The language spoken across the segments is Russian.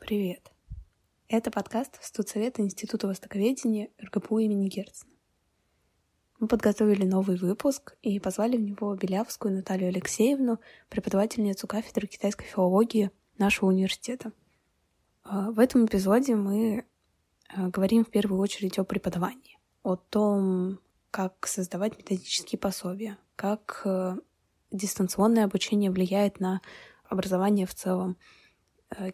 Привет! Это подкаст Студсовета Института Востоковедения РГПУ имени Герцена. Мы подготовили новый выпуск и позвали в него Белявскую Наталью Алексеевну, преподавательницу кафедры китайской филологии нашего университета. А, в этом эпизоде мы а, говорим в первую очередь о преподавании, о том, как создавать методические пособия, как э, дистанционное обучение влияет на образование в целом,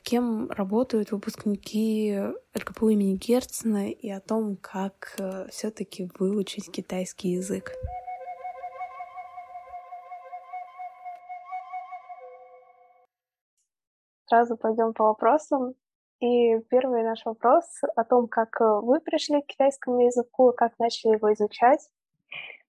кем работают выпускники РКПУ имени Герцена и о том, как э, все-таки выучить китайский язык. Сразу пойдем по вопросам. И первый наш вопрос о том, как э, вы пришли к китайскому языку, как начали его изучать.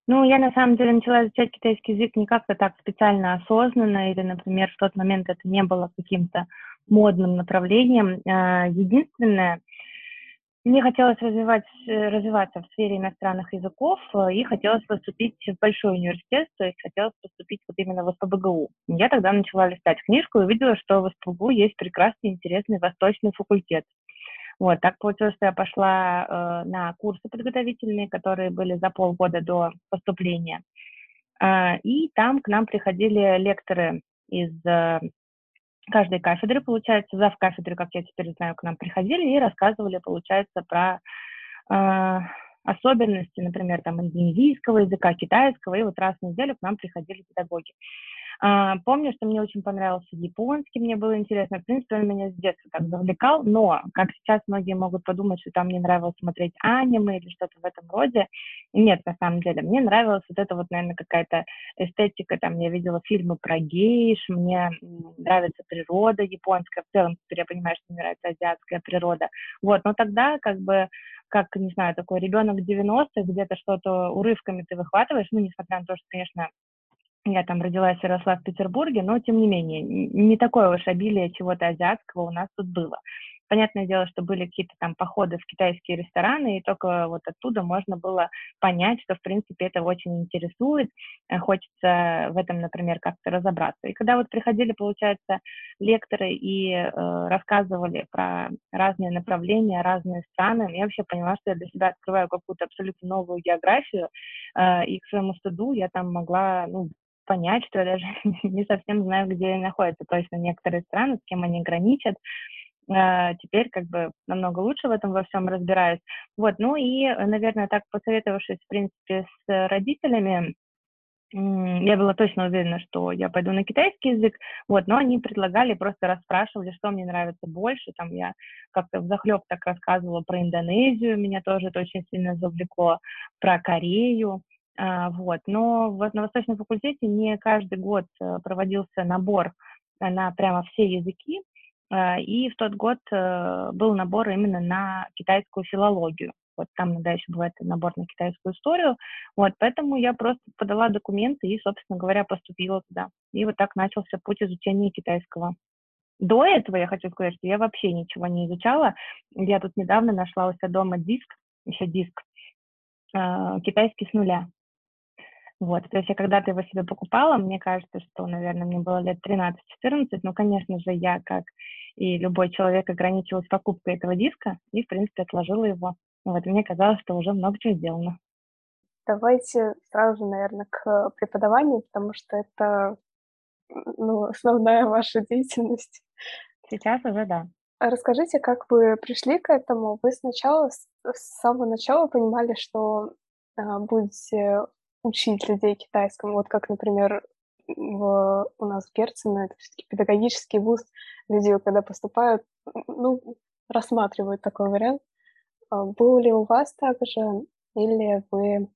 Ну, я на самом деле начала изучать китайский язык не как-то так специально осознанно, или, например, в тот момент это не было каким-то модным направлением. А, единственное, мне хотелось развивать, э, развиваться в сфере иностранных языков э, и хотелось поступить в большой университет, то есть хотелось поступить вот именно в СПБГУ. Я тогда начала листать книжку и увидела, что в СПБГУ есть прекрасный, интересный восточный факультет. Вот, так получилось, что я пошла э, на курсы подготовительные, которые были за полгода до поступления. Э, и там к нам приходили лекторы из э, каждой кафедры, получается, зав. кафедры, как я теперь знаю, к нам приходили и рассказывали, получается, про э, особенности, например, там, индонезийского языка, китайского, и вот раз в неделю к нам приходили педагоги. А, помню, что мне очень понравился японский, мне было интересно. В принципе, он меня с детства так завлекал, но, как сейчас многие могут подумать, что там мне нравилось смотреть аниме или что-то в этом роде. Нет, на самом деле, мне нравилась вот эта вот, наверное, какая-то эстетика. Там я видела фильмы про гейш, мне нравится природа японская. В целом, теперь я понимаю, что мне нравится азиатская природа. Вот, но тогда как бы как, не знаю, такой ребенок 90-х, где-то что-то урывками ты выхватываешь, ну, несмотря на то, что, конечно, я там родилась и росла в Петербурге, но тем не менее, не такое уж обилие чего-то азиатского у нас тут было. Понятное дело, что были какие-то там походы в китайские рестораны, и только вот оттуда можно было понять, что, в принципе, это очень интересует, э, хочется в этом, например, как-то разобраться. И когда вот приходили, получается, лекторы и э, рассказывали про разные направления, разные страны, я вообще поняла, что я для себя открываю какую-то абсолютно новую географию, э, и к своему стыду я там могла, ну, понять, что я даже не совсем знаю, где они находятся. Точно некоторые страны, с кем они граничат. А, теперь как бы намного лучше в этом во всем разбираюсь. Вот, ну и, наверное, так посоветовавшись, в принципе, с родителями, я была точно уверена, что я пойду на китайский язык, вот, но они предлагали, просто расспрашивали, что мне нравится больше, там я как-то в захлеб так рассказывала про Индонезию, меня тоже это очень сильно завлекло, про Корею, вот. Но вот на Восточном факультете не каждый год э, проводился набор на прямо все языки, а, и в тот год э, был набор именно на китайскую филологию. Вот там иногда еще бывает набор на китайскую историю. Вот, поэтому я просто подала документы и, собственно говоря, поступила туда. И вот так начался путь изучения китайского. До этого я хочу сказать, что я вообще ничего не изучала. Я тут недавно нашла у себя дома диск, еще диск, э, китайский с нуля. Вот, то есть я когда-то его себе покупала, мне кажется, что, наверное, мне было лет 13-14, ну, конечно же, я, как и любой человек, ограничилась покупкой этого диска и, в принципе, отложила его. Вот, мне казалось, что уже много чего сделано. Давайте сразу, наверное, к преподаванию, потому что это ну, основная ваша деятельность. Сейчас уже да. Расскажите, как вы пришли к этому? Вы сначала, с самого начала понимали, что а, будете учить людей китайскому. Вот как, например, в, у нас в Герцена, это все-таки педагогический вуз, люди, когда поступают, ну, рассматривают такой вариант. А был ли у вас также, или вы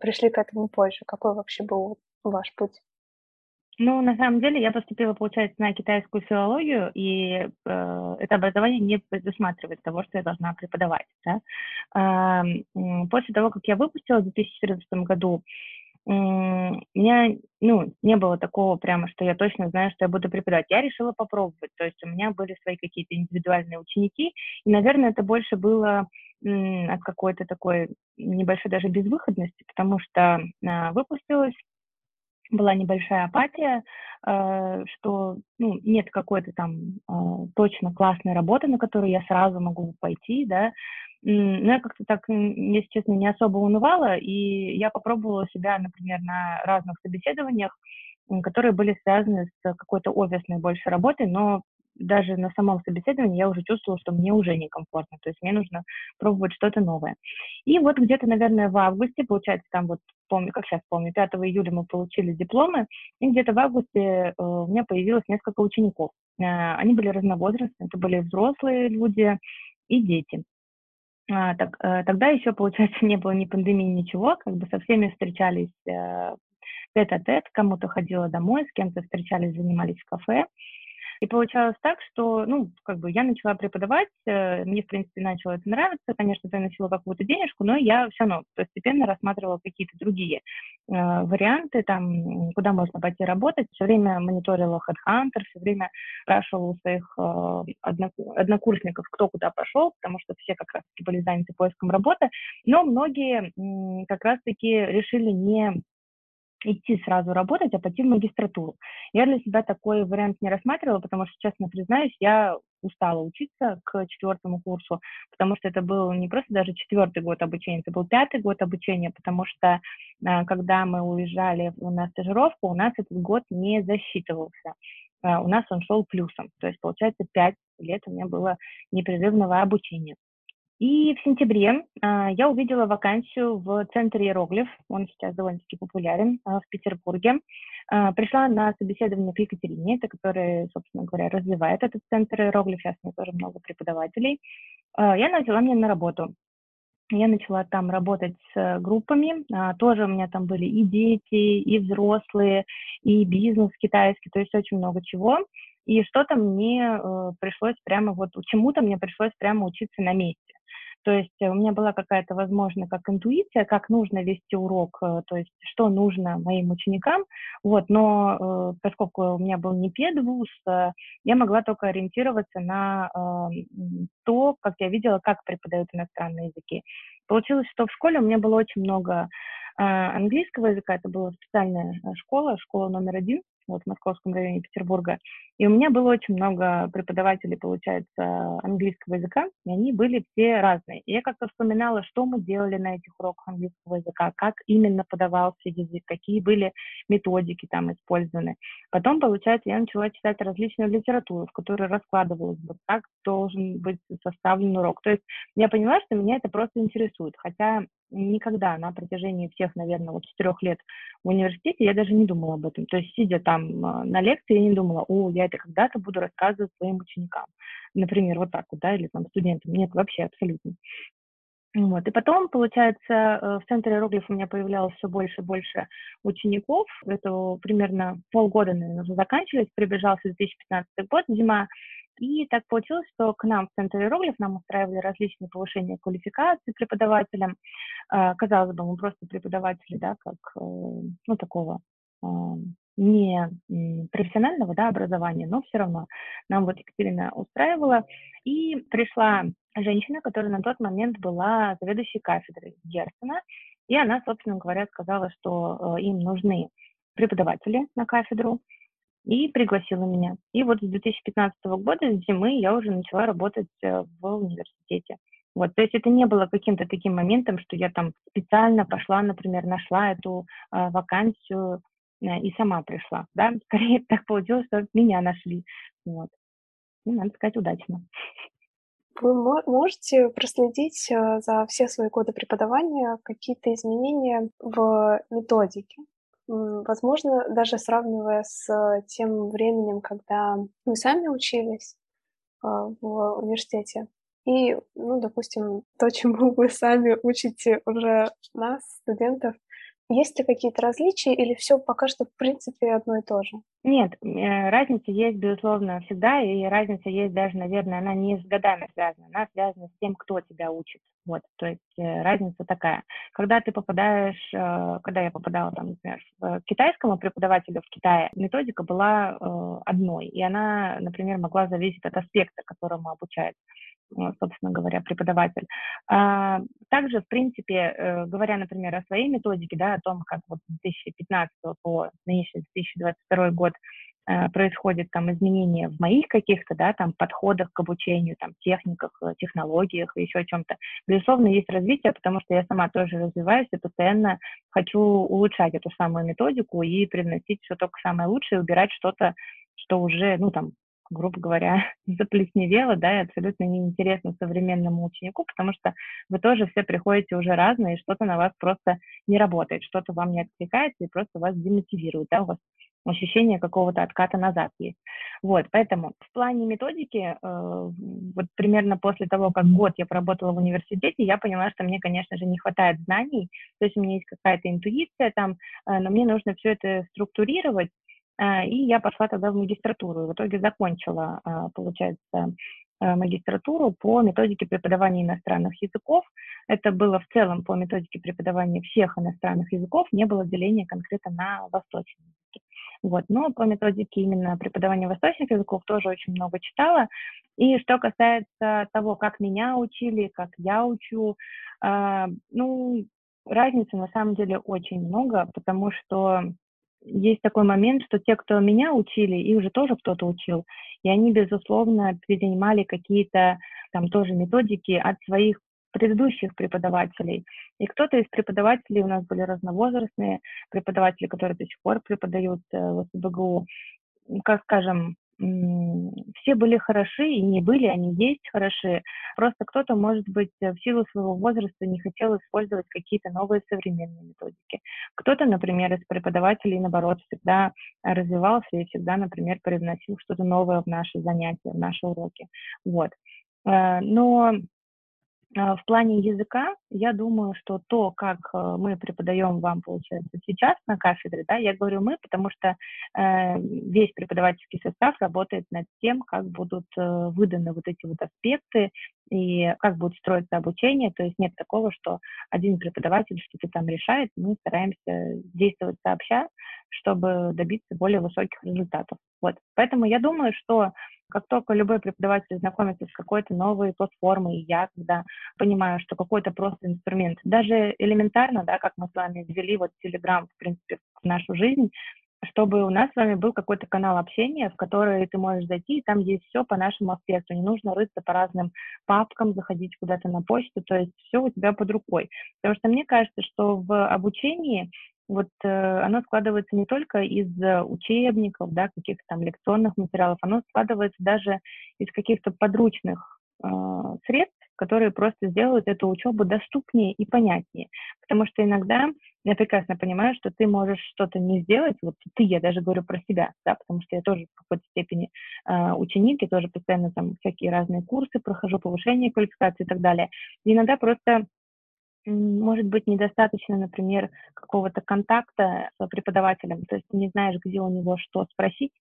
пришли к этому позже? Какой вообще был ваш путь? Ну, на самом деле, я поступила, получается, на китайскую филологию, и э, это образование не предусматривает того, что я должна преподавать. Да? Э, после того, как я выпустила в 2014 году, э, у меня ну, не было такого прямо, что я точно знаю, что я буду преподавать. Я решила попробовать. То есть у меня были свои какие-то индивидуальные ученики, и, наверное, это больше было от какой-то такой небольшой даже безвыходности, потому что э, выпустилась была небольшая апатия, э, что ну, нет какой-то там э, точно классной работы, на которую я сразу могу пойти, да, но я как-то так, если честно, не особо унывала, и я попробовала себя, например, на разных собеседованиях, которые были связаны с какой-то офисной больше работой, но даже на самом собеседовании я уже чувствовала, что мне уже некомфортно, то есть мне нужно пробовать что-то новое. И вот где-то, наверное, в августе, получается, там вот, помню, как сейчас помню, 5 июля мы получили дипломы, и где-то в августе э, у меня появилось несколько учеников. Э, они были разновозрастные, это были взрослые люди и дети. А, так, э, тогда еще, получается, не было ни пандемии, ничего, как бы со всеми встречались э, тет-а-тет, кому-то ходила домой, с кем-то встречались, занимались в кафе. И получалось так, что, ну, как бы я начала преподавать, э, мне, в принципе, начало это нравиться, конечно, приносило какую-то денежку, но я все равно постепенно рассматривала какие-то другие э, варианты, там, куда можно пойти работать. Все время мониторила HeadHunter, все время спрашивала у своих э, однокурсников, кто куда пошел, потому что все как раз-таки были заняты поиском работы, но многие э, как раз-таки решили не идти сразу работать, а пойти в магистратуру. Я для себя такой вариант не рассматривала, потому что, честно признаюсь, я устала учиться к четвертому курсу, потому что это был не просто даже четвертый год обучения, это был пятый год обучения, потому что а, когда мы уезжали на стажировку, у нас этот год не засчитывался. А, у нас он шел плюсом, то есть, получается, пять лет у меня было непрерывного обучения. И в сентябре э, я увидела вакансию в центре Иероглиф, он сейчас довольно-таки популярен э, в Петербурге. Э, пришла на собеседование к Екатерине, это которая, собственно говоря, развивает этот центр Иероглиф, сейчас у меня тоже много преподавателей. Э, я взяла меня на работу. Я начала там работать с группами, а, тоже у меня там были и дети, и взрослые, и бизнес китайский, то есть очень много чего. И что-то мне э, пришлось прямо вот, чему-то мне пришлось прямо учиться на месте. То есть у меня была какая-то, возможно, как интуиция, как нужно вести урок, э, то есть что нужно моим ученикам. Вот, но э, поскольку у меня был не педвуз, э, я могла только ориентироваться на то, как я видела, как преподают иностранные языки. Получилось, что в школе у меня было очень много английского языка, это была специальная школа, школа номер один, вот в московском районе Петербурга. И у меня было очень много преподавателей, получается, английского языка, и они были все разные. И я как-то вспоминала, что мы делали на этих уроках английского языка, как именно подавался язык, какие были методики там использованы. Потом, получается, я начала читать различную литературу, в которой раскладывалось вот как должен быть составлен урок. То есть я поняла, что меня это просто интересует, хотя никогда на протяжении всех, наверное, вот четырех лет в университете я даже не думала об этом. То есть, сидя там а, на лекции, я не думала, о, я это когда-то буду рассказывать своим ученикам. Например, вот так вот, да, или там студентам. Нет, вообще абсолютно. Вот. И потом, получается, э, в центре иероглиф у меня появлялось все больше и больше учеников. Это примерно полгода, наверное, уже заканчивались. Прибежался 2015 год, зима. И так получилось, что к нам в Центр иероглиф нам устраивали различные повышения квалификации преподавателям. А, казалось бы, мы просто преподаватели, да, как, э, ну, такого не профессионального да, образования, но все равно нам вот Екатерина устраивала. И пришла женщина, которая на тот момент была заведующей кафедрой Герцена, и она, собственно говоря, сказала, что э, им нужны преподаватели на кафедру, и пригласила меня. И вот с 2015 года, с зимы, я уже начала работать э, в университете. Вот, то есть это не было каким-то таким моментом, что я там специально пошла, например, нашла эту э, вакансию и сама пришла, да, скорее так получилось, что меня нашли, вот. И, надо сказать, удачно. Вы можете проследить э, за все свои годы преподавания какие-то изменения в методике? Возможно, даже сравнивая с э, тем временем, когда вы сами учились в университете, и, ну, допустим, то, чему вы сами учите уже нас, студентов, есть ли какие-то различия или все пока что в принципе одно и то же? Нет, э, разница есть, безусловно, всегда, и разница есть даже, наверное, она не с годами связана, она связана с тем, кто тебя учит. Вот, то есть э, разница такая. Когда ты попадаешь, э, когда я попадала, там, например, к китайскому преподавателю в Китае, методика была одной, и она, например, могла зависеть от аспекта, которому обучают. Собственно говоря, преподаватель. А, также, в принципе, э, говоря, например, о своей методике, да, о том, как вот с 2015 по нынешний 2022 год э, происходит там изменения в моих каких-то, да, там подходах к обучению, там техниках, э, технологиях и еще о чем-то. Безусловно, есть развитие, потому что я сама тоже развиваюсь и постоянно хочу улучшать эту самую методику и привносить все только самое лучшее, убирать что-то, что уже, ну, там, грубо говоря, заплесневело, да, и абсолютно неинтересно современному ученику, потому что вы тоже все приходите уже разные, и что-то на вас просто не работает, что-то вам не откликается и просто вас демотивирует, да, у вас ощущение какого-то отката назад есть. Вот, поэтому в плане методики, э, вот примерно после того, как год я поработала в университете, я поняла, что мне, конечно же, не хватает знаний, то есть у меня есть какая-то интуиция там, э, но мне нужно все это структурировать, и я пошла тогда в магистратуру, и в итоге закончила, э, получается, Э, магистратуру по методике преподавания иностранных языков. Это было в целом по методике преподавания всех иностранных языков, не было деления конкретно на восточные языки. Вот. Но по методике именно преподавания восточных языков тоже очень много читала. И что касается того, как меня учили, как я учу, э, ну, разницы на самом деле очень много, потому что есть такой момент, что те, кто меня учили, их уже тоже кто-то учил, и они, безусловно, перенимали какие-то там тоже методики от своих предыдущих преподавателей. И кто-то из преподавателей у нас были разновозрастные, преподаватели, которые до сих пор преподают э, в СБГУ, как скажем, все были хороши и не были, они есть хороши. Просто кто-то, может быть, в силу своего возраста не хотел использовать какие-то новые современные методики. Кто-то, например, из преподавателей, наоборот, всегда развивался и всегда, например, привносил что-то новое в наши занятия, в наши уроки. Вот. Э, но в плане языка, я думаю, что то, как э, мы преподаем вам, получается, сейчас на кафедре, да, я говорю мы, потому что э, весь преподавательский состав работает над тем, как будут э, выданы вот эти вот аспекты и как будет строиться обучение. То есть нет такого, что один преподаватель что-то там решает, мы стараемся действовать сообща, чтобы добиться более высоких результатов. Вот. Поэтому я думаю, что как только любой преподаватель знакомится с какой-то новой платформой, я, когда понимаю, что какой-то просто инструмент, даже элементарно, да, как мы с вами ввели вот Telegram, в принципе, в нашу жизнь, чтобы у нас с вами был какой-то канал общения, в который ты можешь зайти, и там есть все по нашему аспекту. Не нужно рыться по разным папкам, заходить куда-то на почту, то есть все у тебя под рукой. Потому что мне кажется, что в обучении вот э, оно складывается не только из э, учебников, да, каких-то там лекционных материалов, оно складывается даже из каких-то подручных э, средств, которые просто сделают эту учебу доступнее и понятнее. Потому что иногда я прекрасно понимаю, что ты можешь что-то не сделать, вот ты, я даже говорю про себя, да, потому что я тоже в какой-то степени э, ученик, я тоже постоянно там всякие разные курсы прохожу, повышение квалификации и так далее. И иногда просто может быть недостаточно, например, какого-то контакта с преподавателем, то есть не знаешь, где у него что спросить,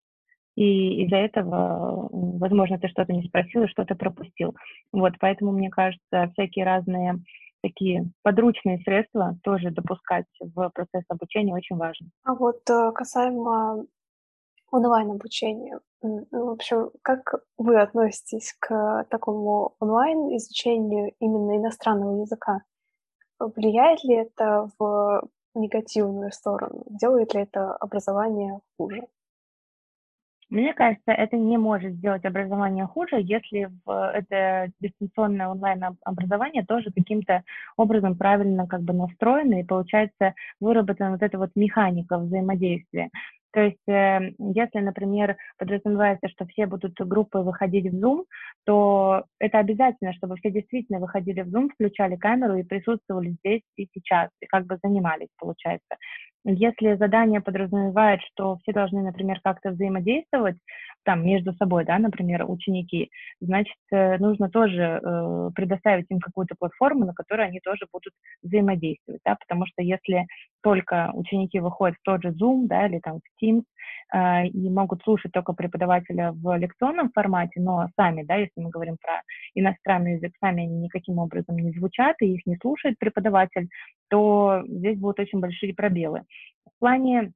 и из-за этого, возможно, ты что-то не спросил и что-то пропустил. Вот, поэтому, мне кажется, всякие разные такие подручные средства тоже допускать в процесс обучения очень важно. А вот э, касаемо онлайн-обучения, в общем, как вы относитесь к такому онлайн-изучению именно иностранного языка? Влияет ли это в негативную сторону? Делает ли это образование хуже? Мне кажется, это не может сделать образование хуже, если в это дистанционное онлайн-образование тоже каким-то образом правильно как бы настроено и получается выработана вот эта вот механика взаимодействия. То есть, э, если, например, подразумевается, что все будут группы выходить в Zoom, то это обязательно, чтобы все действительно выходили в Zoom, включали камеру и присутствовали здесь и сейчас, и как бы занимались, получается. Если задание подразумевает, что все должны, например, как-то взаимодействовать там между собой, да, например, ученики, значит, э, нужно тоже э, предоставить им какую-то платформу, на которой они тоже будут взаимодействовать, да, потому что если только ученики выходят в тот же Zoom, да, или там в Teams, э, и могут слушать только преподавателя в лекционном формате, но сами, да, если мы говорим про иностранный язык, сами они никаким образом не звучат, и их не слушает преподаватель, то здесь будут очень большие пробелы. В плане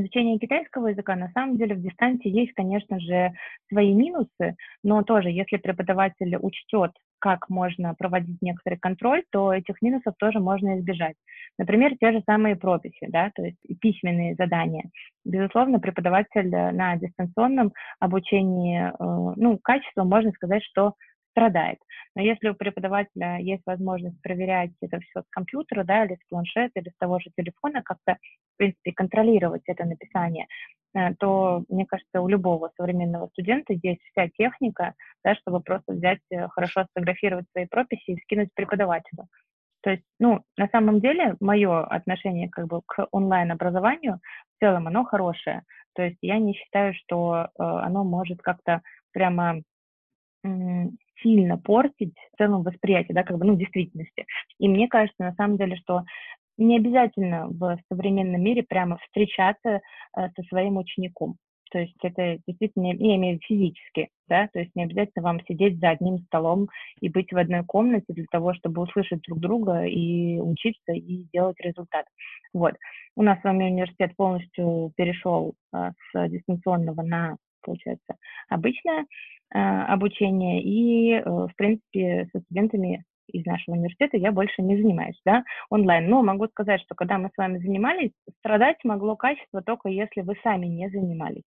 изучение китайского языка, на самом деле в дистанции есть, конечно же, свои минусы, но тоже, если преподаватель учтет, как можно проводить некоторый контроль, то этих минусов тоже можно избежать. Например, те же самые прописи, да, то есть письменные задания. Безусловно, преподаватель на дистанционном обучении, э, ну, качество, можно сказать, что страдает. Но если у преподавателя есть возможность проверять это все с компьютера, да, или с планшета, или с того же телефона, как-то, в принципе, контролировать это написание, э, то, мне кажется, у любого современного студента есть вся техника, да, чтобы просто взять, э, хорошо сфотографировать свои прописи и скинуть преподавателю. То есть, ну, на самом деле, мое отношение как бы к онлайн-образованию в целом, оно хорошее. То есть я не считаю, что э, оно может как-то прямо сильно портить в целом восприятие, да, как бы, ну, действительности. И мне кажется, на самом деле, что не обязательно в современном мире прямо встречаться э, со своим учеником. То есть это действительно, я имею в виду физически, да, то есть не обязательно вам сидеть за одним столом и быть в одной комнате для того, чтобы услышать друг друга и учиться и делать результат. Вот. У нас с вами университет полностью перешел а, с дистанционного на, получается, обычное а, обучение, и, э, в принципе, со студентами из нашего университета я больше не занимаюсь, да, онлайн. Но могу сказать, что когда мы с вами занимались, страдать могло качество только если вы сами не занимались.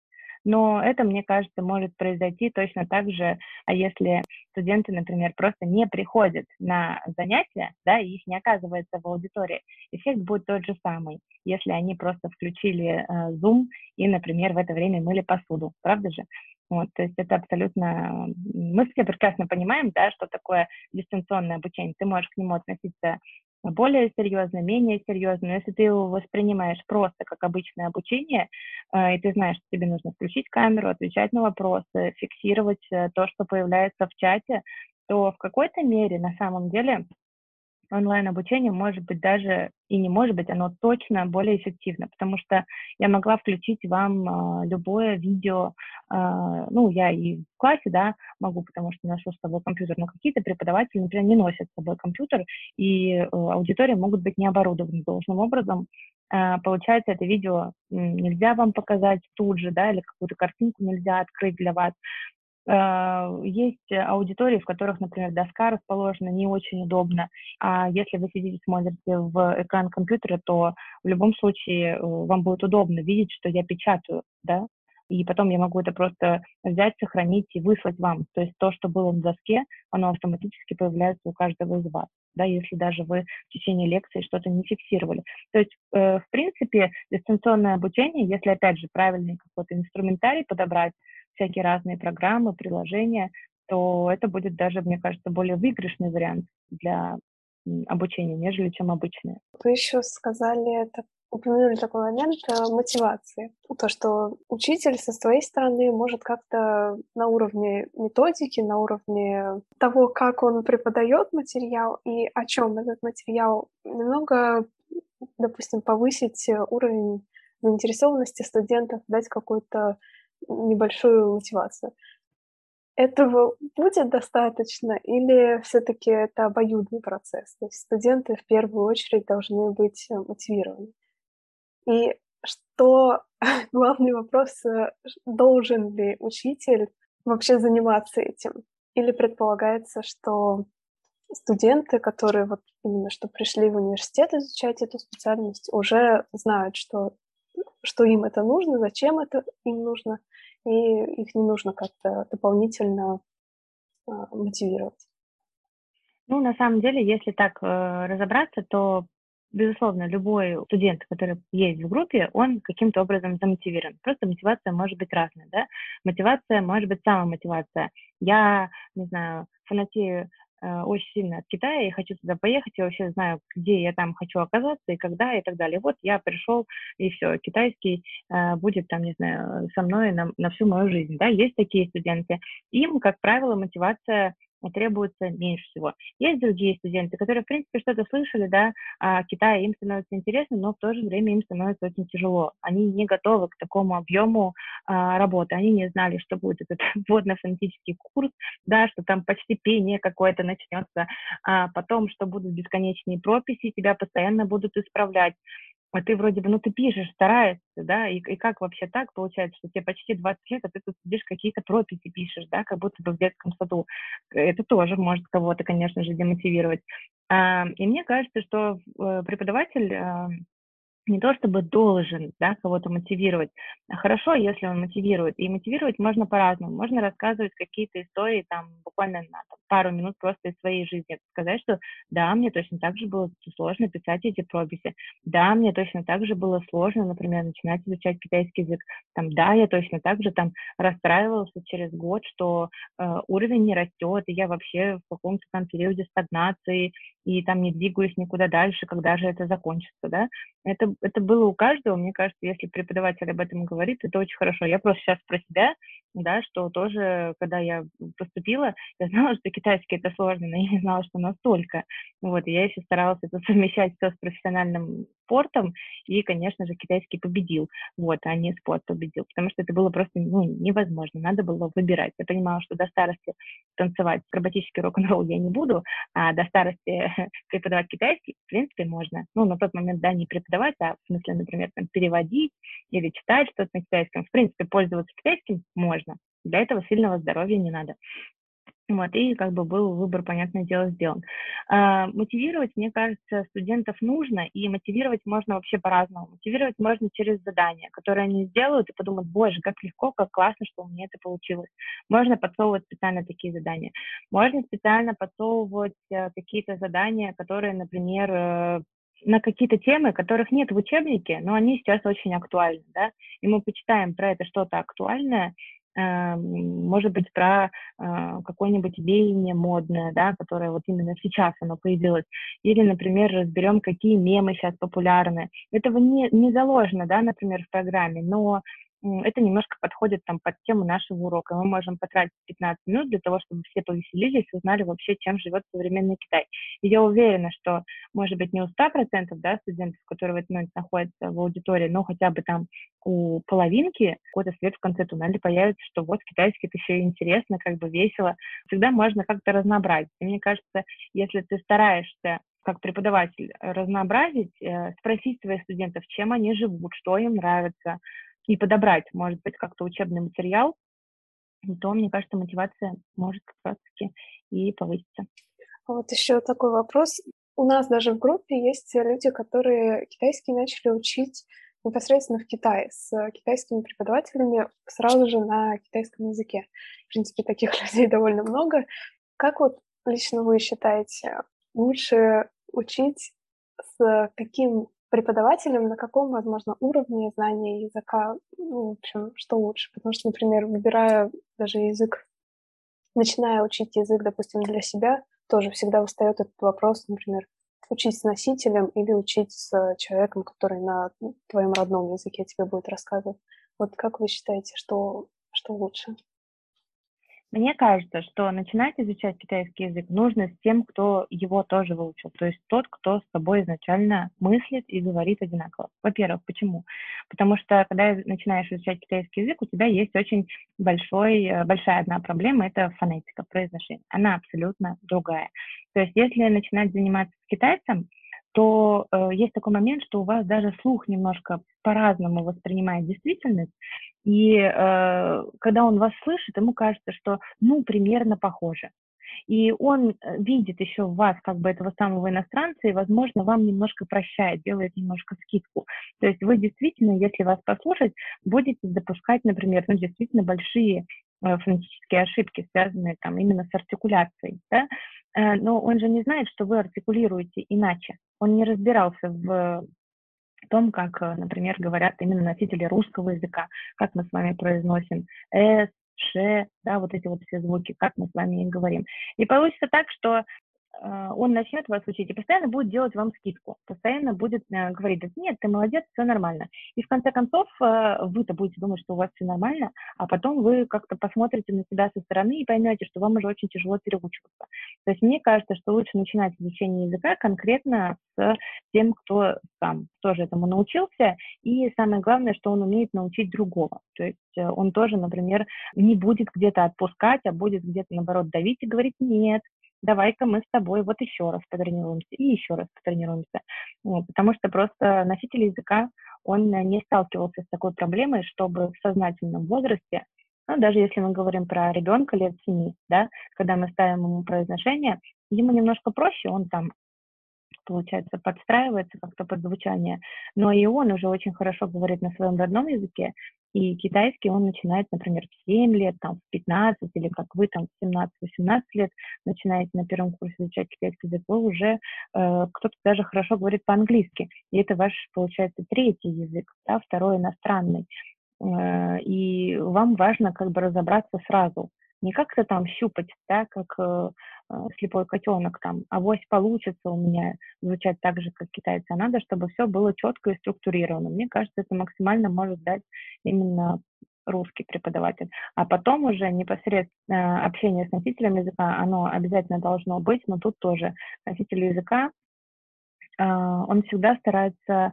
Но это, мне кажется, может произойти точно так же, а если студенты, например, просто не приходят на занятия, да, и их не оказывается в аудитории, эффект будет тот же самый, если они просто включили э, Zoom и, например, в это время мыли посуду, правда же? Вот, то есть это абсолютно... Мы все прекрасно понимаем, да, что такое дистанционное обучение. Ты можешь к нему относиться более серьезно, менее серьезно. Но если ты его воспринимаешь просто как обычное обучение, э, и ты знаешь, что тебе нужно включить камеру, отвечать на вопросы, фиксировать э, то, что появляется в чате, то в какой-то мере на самом деле онлайн-обучение может быть даже и не может быть, оно точно более эффективно, потому что я могла включить вам э, любое видео, э, ну, я и в классе, да, могу, потому что ношу с собой компьютер, но какие-то преподаватели, например, не носят с собой компьютер, и э, аудитории могут быть не оборудованы должным образом. Э, получается, это видео нельзя вам показать тут же, да, или какую-то картинку нельзя открыть для вас, есть аудитории, в которых, например, доска расположена не очень удобно, а если вы сидите, смотрите в экран компьютера, то в любом случае э, вам будет удобно видеть, что я печатаю, да, и потом я могу это просто взять, сохранить и выслать вам. То есть то, что было на доске, оно автоматически появляется у каждого из вас, да, если даже вы в течение лекции что-то не фиксировали. То есть, э, в принципе, дистанционное обучение, если, опять же, правильный какой-то инструментарий подобрать, всякие разные программы, приложения, то это будет даже, мне кажется, более выигрышный вариант для обучения, нежели чем обычные. Вы еще сказали, это, упомянули такой момент э, мотивации. То, что учитель со своей стороны может как-то на уровне методики, на уровне того, как он преподает материал и о чем этот материал, немного, допустим, повысить уровень заинтересованности студентов, дать какой-то небольшую мотивацию. Этого будет достаточно или все-таки это обоюдный процесс? То есть студенты в первую очередь должны быть э, мотивированы. И что главный вопрос, э, должен ли учитель вообще заниматься этим? Или предполагается, что студенты, которые вот именно что пришли в университет изучать эту специальность, уже знают, что, что им это нужно, зачем это им нужно, и их не нужно как-то дополнительно а, мотивировать. Ну, на самом деле, если так э, разобраться, то, безусловно, любой студент, который есть в группе, он каким-то образом замотивирован. Просто мотивация может быть разная, да? Мотивация может быть самомотивация. Я, не знаю, фанатею Э, очень сильно от Китая, и хочу туда поехать, я вообще знаю, где я там хочу оказаться и когда и так далее. Вот я пришел, и все, китайский э, будет там, не знаю, со мной на, на всю мою жизнь, да, есть такие студенты. Им, как правило, мотивация требуется меньше всего. Есть другие студенты, которые, в принципе, что-то слышали, да, о Китае, им становится интересно, но в то же время им становится очень тяжело. Они не готовы к такому объему а, работы, они не знали, что будет этот вводно-фонетический курс, да, что там почти пение какое-то начнется, а потом, что будут бесконечные прописи, тебя постоянно будут исправлять. А ты вроде бы, ну, ты пишешь, стараешься, да, и, и как вообще так получается, что тебе почти 20 лет, а ты тут сидишь какие-то прописи пишешь, да, как будто бы в детском саду. Это тоже может кого-то, конечно же, демотивировать. И мне кажется, что э, преподаватель не то чтобы должен да, кого-то мотивировать. А хорошо, если он мотивирует. И мотивировать можно по-разному. Можно рассказывать какие-то истории там буквально на там, пару минут просто из своей жизни. Сказать, что да, мне точно так же было сложно писать эти прописи. Да, мне точно так же было сложно, например, начинать изучать китайский язык. Там, да, я точно так же там расстраивался через год, что э, уровень не растет, и я вообще в каком-то там периоде стагнации, и там не двигаюсь никуда дальше, когда же это закончится, да. Это, это было у каждого, мне кажется, если преподаватель об этом говорит, это очень хорошо. Я просто сейчас про себя, да, что тоже, когда я поступила, я знала, что китайский это сложно, но я не знала, что настолько. Вот, и я еще старалась это совмещать все с профессиональным спортом, и, конечно же, китайский победил, вот, а не спорт победил, потому что это было просто ну, невозможно, надо было выбирать. Я понимала, что до старости танцевать акробатический рок-н-ролл я не буду, а до старости преподавать китайский, в принципе, можно. Ну, на тот момент, да, не преподавать, а в смысле, например, там, переводить или читать что-то на китайском. В принципе, пользоваться китайским можно. Для этого сильного здоровья не надо. Вот, и как бы был выбор, понятное дело, сделан. А, мотивировать, мне кажется, студентов нужно, и мотивировать можно вообще по-разному. Мотивировать можно через задания, которые они сделают и подумают, боже, как легко, как классно, что у меня это получилось. Можно подсовывать специально такие задания. Можно специально подсовывать э, какие-то задания, которые, например, э, на какие-то темы, которых нет в учебнике, но они сейчас очень актуальны, да, и мы почитаем про это что-то актуальное, может быть, про э, какое-нибудь веяние модное, да, которое вот именно сейчас оно появилось, или, например, разберем, какие мемы сейчас популярны. Этого не, не заложено, да, например, в программе, но это немножко подходит там под тему нашего урока. Мы можем потратить 15 минут для того, чтобы все повеселились узнали вообще, чем живет современный Китай. И я уверена, что, может быть, не у 100% да, студентов, которые в этот момент находятся в аудитории, но хотя бы там у половинки какой-то свет в конце туннеля появится, что вот китайский это еще интересно, как бы весело. Всегда можно как-то разнообразить. И мне кажется, если ты стараешься как преподаватель разнообразить, э, спросить своих студентов, чем они живут, что им нравится, и подобрать, может быть, как-то учебный материал, то, мне кажется, мотивация может как раз-таки и повыситься. А вот еще такой вопрос. У нас даже в группе есть люди, которые китайский начали учить непосредственно в Китае с китайскими преподавателями сразу же на китайском языке. В принципе, таких людей довольно много. Как вот лично вы считаете, лучше учить с каким преподавателем, на каком, возможно, уровне знания языка, ну, в общем, что лучше. Потому что, например, выбирая даже язык, начиная учить язык, допустим, для себя, тоже всегда встает этот вопрос, например, учить с носителем или учить с человеком, который на твоем родном языке тебе будет рассказывать. Вот как вы считаете, что, что лучше? Мне кажется, что начинать изучать китайский язык нужно с тем, кто его тоже выучил, то есть тот, кто с тобой изначально мыслит и говорит одинаково. Во-первых, почему? Потому что когда начинаешь изучать китайский язык, у тебя есть очень большой, э, большая одна проблема, это фонетика, произношение. Она абсолютно другая. То есть если начинать заниматься с китайцем, то э, есть такой момент, что у вас даже слух немножко по-разному воспринимает действительность, и э, когда он вас слышит, ему кажется, что ну примерно похоже. И он э, видит еще в вас как бы этого самого иностранца, и, возможно, вам немножко прощает, делает немножко скидку. То есть вы действительно, если вас послушать, будете допускать, например, ну, действительно большие э, фонетические ошибки, связанные там именно с артикуляцией, да? Э, но он же не знает, что вы артикулируете иначе. Он не разбирался в том, как, э, например, говорят именно носители русского языка, как мы с вами произносим «с», «ш», да, вот эти вот все звуки, как мы с вами их говорим. И получится так, что он начнет вас учить и постоянно будет делать вам скидку, постоянно будет э, говорить, нет, ты молодец, все нормально. И в конце концов э, вы-то будете думать, что у вас все нормально, а потом вы как-то посмотрите на себя со стороны и поймете, что вам уже очень тяжело переучиваться. То есть мне кажется, что лучше начинать изучение языка конкретно с тем, кто сам тоже этому научился, и самое главное, что он умеет научить другого. То есть э, он тоже, например, не будет где-то отпускать, а будет где-то, наоборот, давить и говорить, нет, давай-ка мы с тобой вот еще раз потренируемся и еще раз потренируемся. Потому что просто носитель языка, он не сталкивался с такой проблемой, чтобы в сознательном возрасте, ну, даже если мы говорим про ребенка лет 7, да, когда мы ставим ему произношение, ему немножко проще, он там получается, подстраивается как-то под звучание. Но и он уже очень хорошо говорит на своем родном языке, и китайский он начинает, например, в 7 лет, там, в 15, или как вы там в 17-18 лет начинаете на первом курсе изучать китайский язык, вы уже, э, кто-то даже хорошо говорит по-английски, и это ваш, получается, третий язык, да, второй иностранный. Э, и вам важно как бы разобраться сразу, не как-то там щупать, да, как э, э, слепой котенок там, авось получится у меня звучать так же, как китайцы, а надо, чтобы все было четко и структурировано. Мне кажется, это максимально может дать именно русский преподаватель. А потом уже непосредственно общение с носителем языка, оно обязательно должно быть, но тут тоже носитель языка, э, он всегда старается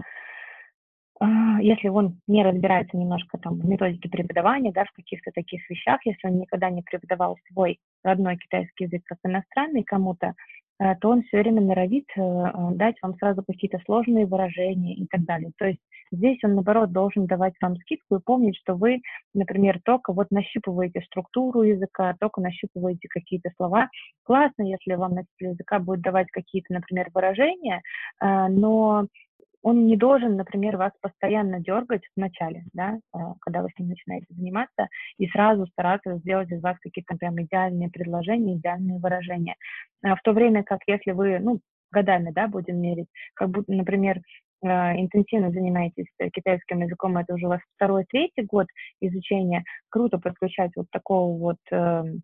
если он не разбирается немножко там в методике преподавания, да, в каких-то таких вещах, если он никогда не преподавал свой родной китайский язык как иностранный кому-то, э, то он все время норовит э, э, дать вам сразу какие-то сложные выражения и так далее. То есть здесь он, наоборот, должен давать вам скидку и помнить, что вы, например, только вот нащупываете структуру языка, только нащупываете какие-то слова. Классно, если вам носитель языка будет давать какие-то, например, выражения, но он не должен, например, вас постоянно дергать в начале, да, а, когда вы с ним начинаете заниматься, и сразу стараться сделать из вас какие-то прям идеальные предложения, идеальные выражения. А в то время как если вы, ну, годами, да, будем мерить, как будто, например, а, интенсивно занимаетесь китайским языком, это уже у вас второй, третий год изучения, круто подключать вот такого вот эм,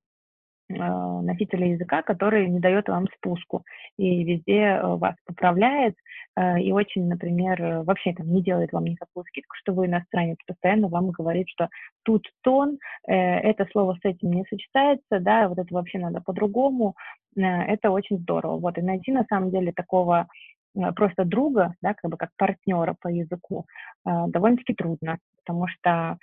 носителя языка, который не дает вам спуску и везде э, вас поправляет э, и очень, например, вообще там не делает вам никакую скидку, что вы иностранец, постоянно вам говорит, что тут тон, э, это слово с этим не сочетается, да, вот это вообще надо по-другому, это очень здорово. Вот, и найти на самом деле такого просто друга, да, как бы как партнера по языку, довольно-таки трудно, потому что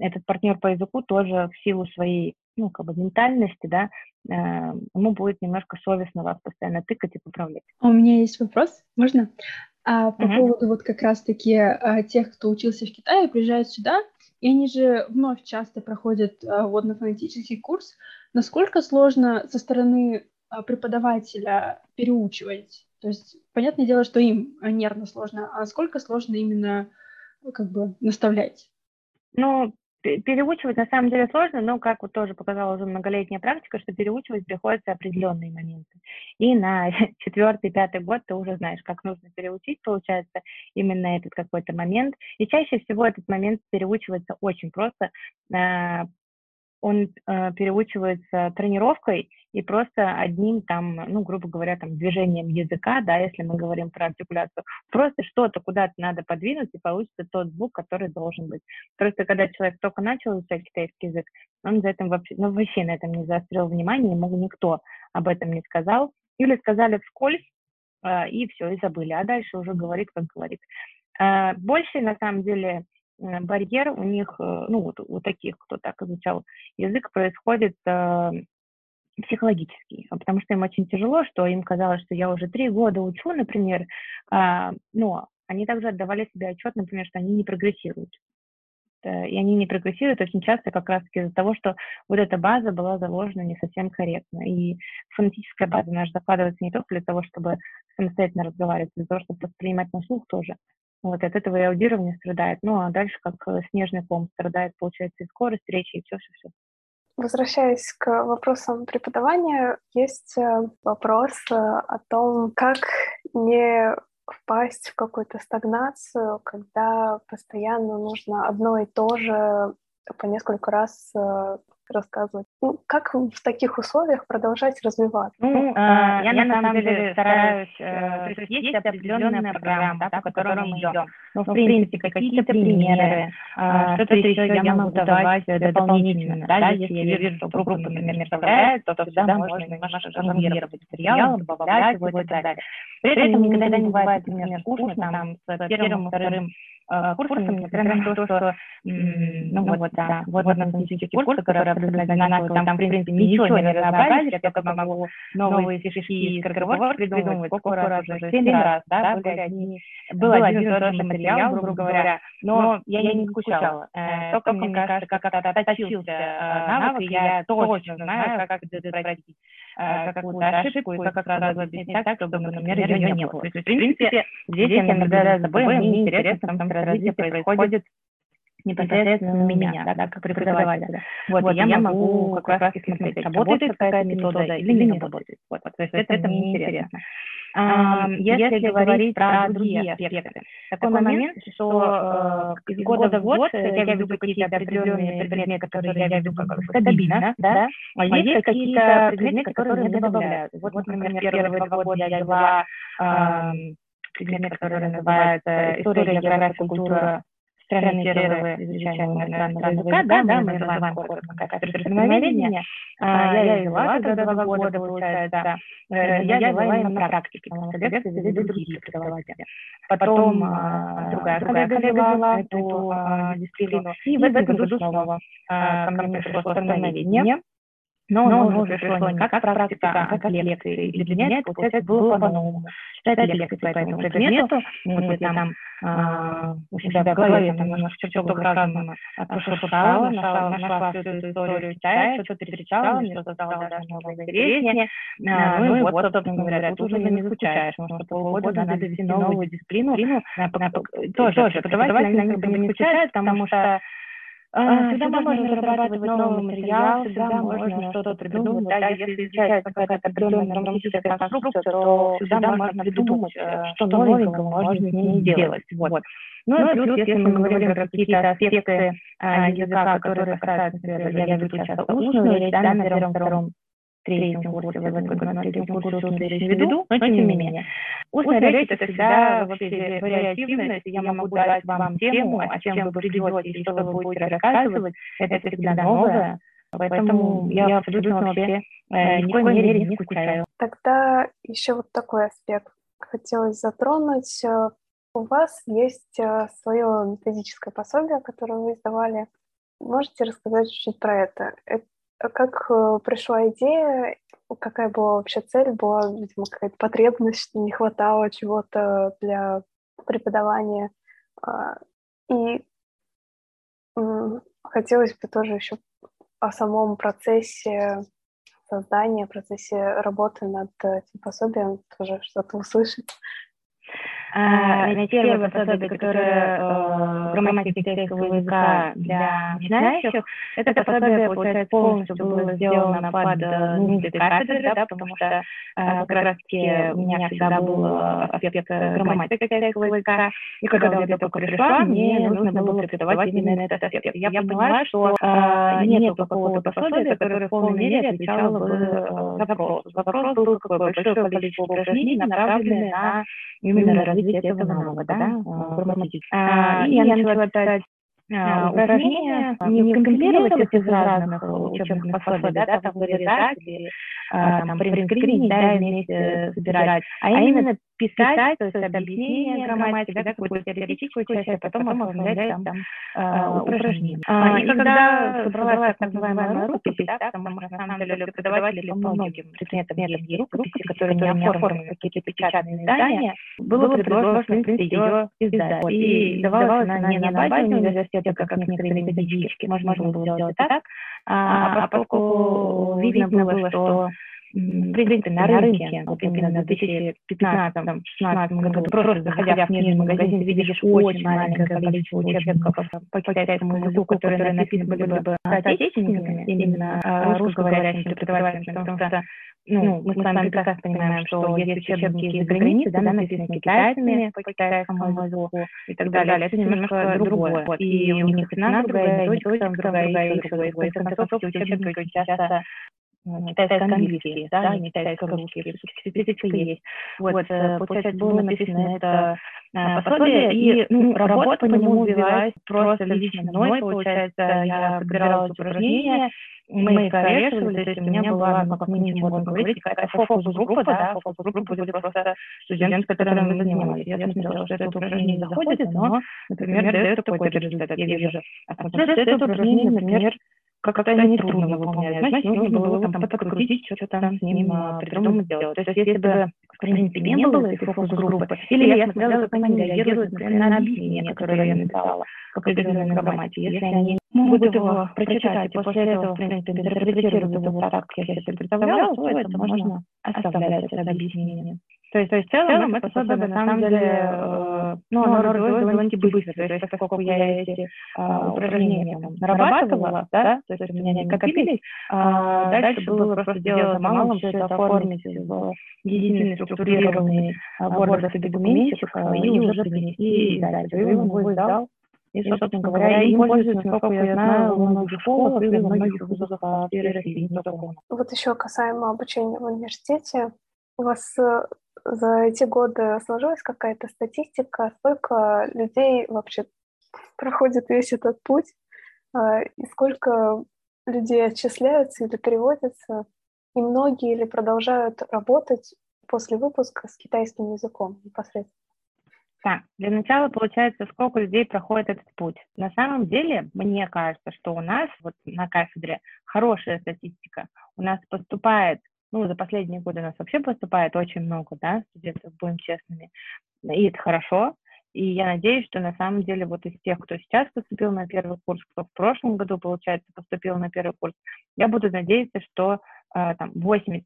этот партнер по языку тоже в силу своей ну, как бы ментальности, да, э, ему будет немножко совестно вас постоянно тыкать и поправлять. А у меня есть вопрос, можно? А, по uh-huh. поводу вот как раз-таки а, тех, кто учился в Китае, приезжают сюда, и они же вновь часто проходят а, водно-фонетический курс. Насколько сложно со стороны а, преподавателя переучивать? То есть, понятное дело, что им нервно сложно, а сколько сложно именно как бы наставлять? Ну, переучивать на самом деле сложно, но, как вот тоже показала уже многолетняя практика, что переучивать приходится определенные моменты. И на четвертый, пятый год ты уже знаешь, как нужно переучить, получается, именно этот какой-то момент. И чаще всего этот момент переучивается очень просто, э, он э, переучивается тренировкой и просто одним там, ну, грубо говоря, там движением языка, да, если мы говорим про артикуляцию, просто что-то куда-то надо подвинуть, и получится тот звук, который должен быть. Просто когда человек только начал изучать китайский язык, он за этим вообще, ну, вообще на этом не заострил внимание, ему никто об этом не сказал, или сказали вскользь, э, и все, и забыли, а дальше уже говорит, как говорит. Э, больше, на самом деле, барьер у них, э, ну вот у таких, кто так изучал язык, происходит э, психологический, а потому что им очень тяжело, что им казалось, что я уже три года учу, например, а, но они также отдавали себе отчет, например, что они не прогрессируют. И они не прогрессируют очень часто как раз-таки из-за того, что вот эта база была заложена не совсем корректно. И фонетическая база наша закладывается не только для того, чтобы самостоятельно разговаривать, а для того, чтобы воспринимать на слух тоже. Вот от этого и аудирование страдает. Ну, а дальше как э, снежный ком страдает, получается, и скорость речи, и все-все-все. Возвращаясь к вопросам преподавания, есть э, вопрос э, о том, как не впасть в какую-то стагнацию, когда постоянно нужно одно и то же по несколько раз рассказывать. Ну, как в таких условиях продолжать развиваться? Ну, а, я, я на самом деле стараюсь, э, то есть есть определенная программа, да, по которой мы идем. Ну, в принципе, какие-то примеры, а, что-то еще я могу давать дополнительно, да, если я вижу, что группа, например, справляется, то всегда можно немножко жонглировать материалом, добавлять его и так далее. При этом никогда не бывает, например, скучно там с первым и вторым Э, курсами, несмотря на то, что, ну вот, да, вот математический курс, который абсолютно одинаковый, там, в принципе, ничего не разнообразили, я только могу новые фишки из скороговорки придумывать, сколько раз уже, семь раз, да, был один и тот же материал, грубо говоря, но я не скучала. Э, только, мне кажется, как-то отточился э, навык, и я точно знаю, как предотвратить какую-то ошибку и как сразу объяснить так, чтобы, например, ее не было. То есть, в принципе, здесь я наблюдаю за собой, мне интересно, потому развитие происходит непосредственно на меня, да, как преподавателя. Вот, вот я, я могу как раз смотреть, работает какая-то метода или не работает. Вот, то есть это, это мне интересно. А, если, если говорить про другие аспекты, такой момент, что э, из года в год я веду какие-то определенные предметы, которые я веду как стабильно, да, а есть какие-то предметы, которые мне добавляют. Вот, например, первые два года я вела предмет, который называется «История, география, культура страны первого изучения иностранного языка», да, да, мы называем коротко как предпринимательное. Я вела тогда два года, получается, я вела именно на практике, потому что лекции вели другие преподаватели. Потом другая коллега вела эту дисциплину, и в этом году снова ко мне пришло становление, но, но уже пришло не как практика, а как лекции. И для меня это, получается, было по-новому. Читать лекции по этому предмету, вот я там а, у себя в голове там немножко чертов разума прошуршала, нашла, нашла всю эту историю, читая, что-то перечитала, мне что-то стало даже немного интереснее. А, ну и вот, собственно говоря, тут уже не скучаешь, потому что полгода надо вести новую дисциплину. Тоже преподаватели, как бы не скучают, потому что а, всегда можно разрабатывать новый материал, всегда можно что-то придумать. Да, если изучать какая-то определенная романтическая конструкция, то всегда можно придумать, э, что новенького можно с ней делать. Вот. Ну, ну и плюс, если мы говорим про какие-то аспекты а, языка, которые касаются, я веду часто устную речь, да, на первом-втором третьем курсе, в этом году на третьем курсе речь не веду, но тем не менее. Устная речь – это всегда вообще вариативность, я могу дать вам тему, о чем вы придете и что вы будете рассказывать, это всегда новое, Поэтому я абсолютно вообще э, ни в коей мере не скучаю. Тогда еще вот такой аспект хотелось затронуть. Э, у вас есть э, свое методическое пособие, которое вы издавали. Можете рассказать чуть-чуть про это? это как э, пришла идея, какая была вообще цель, была, видимо, какая-то потребность, не хватало чего-то для преподавания. А, и хотелось бы тоже еще о самом процессе создания, процессе работы над этим пособием тоже что-то услышать. А, а первое пособие, которое э, грамматики текстового языка для начинающих, это пособие, получается, полностью было сделано под нужды кафедры, да, потому что как раз-таки у меня всегда был аспект грамматики текстового языка, и когда я только пришла, мне нужно было преподавать именно этот аспект. Я поняла, что нет какого-то пособия, которое в полной мере отвечало бы вопросу. Вопрос был какое большое количество упражнений, направленные на именно развитие этого навыка, да, грамматического. И я начала читать упражнения, не компилировать их из разных учебных пособий, да, там вырезать или там принтскринить, да, вместе собирать, а именно писать, то есть объяснение грамматики, да, какую-то теоретическую часть, а потом оформлять там, там э, упражнения. А, и когда собралась так называемая рукопись, да, потому что на самом деле преподаватели по многим предметам есть рукописи, которые не оформлены какие-то печатные издания, было предложено, в принципе, ее издать. И давалась она не на базе университета, как некоторые методички, можно было сделать так, а, а поскольку видно было, что принципе, на рынке, вот именно в 2015-2016 году, просто заходя в книжный магазин, ты видишь очень маленькое количество учебников по китайскому языку, которые написаны были бы соотечественниками, именно русскоговорящими преподавателями, потому что ну, мы с вами прекрасно понимаем, что есть учебники из-за границы, да, написаны китайцами по китайскому языку и так далее. Это немножко другое. И у них цена другая, методика другая, и другая. И в конце концов, все учебники часто китайско-английские, да, не китайско-русские, специфика есть. Вот, э, получается, было написано это э, пособие, и ну, работа по нему велась просто лично мной, получается, я собирала упражнения, мы их советовали, то есть у меня была, ну, как минимум, можно говорить, какая-то фокус-группа, да, фокус-группа были просто студенты, которыми мы занимались. Я смотрела, что это упражнение заходит, но, например, дает такой-то результат. Я вижу, а смотрю, что это упражнение, например, как-то они трудно выполняют. Значит, нужно было его там подкрутить, что-то там с ним придумать делать. То есть, если бы, в принципе, не было этой фокус-группы, или я смотрела, как они реагируют, например, на объяснение, которое я написала в определенной граммате, если они могут его прочитать, и после этого, в принципе, интерпретируют его так, как я себе представляла, то это можно оставлять это объяснение. То есть, то есть в целом, это способ, на самом деле, э, ну, оно родилось довольно-таки быстро. То есть, поскольку я эти а, упражнения там, нарабатывала, да, то есть у меня они копились, а, дальше было просто дело за малым, все это оформить в единый структурированный Word документик и уже принести. И он его издал. И, собственно говоря, им пользуются, насколько я знаю, во многих школах или во многих вузах по России. Вот еще касаемо обучения в университете, у вас э, за эти годы сложилась какая-то статистика, сколько людей вообще проходит весь этот путь, а, и сколько людей отчисляются или переводятся, и многие ли продолжают работать после выпуска с китайским языком непосредственно? Так, для начала получается, сколько людей проходит этот путь. На самом деле, мне кажется, что у нас вот на кафедре хорошая статистика. У нас поступает ну, за последние годы у нас вообще поступает очень много, да, студентов, будем честными, и это хорошо, и я надеюсь, что на самом деле вот из тех, кто сейчас поступил на первый курс, кто в прошлом году, получается, поступил на первый курс, я буду надеяться, что э, там 80%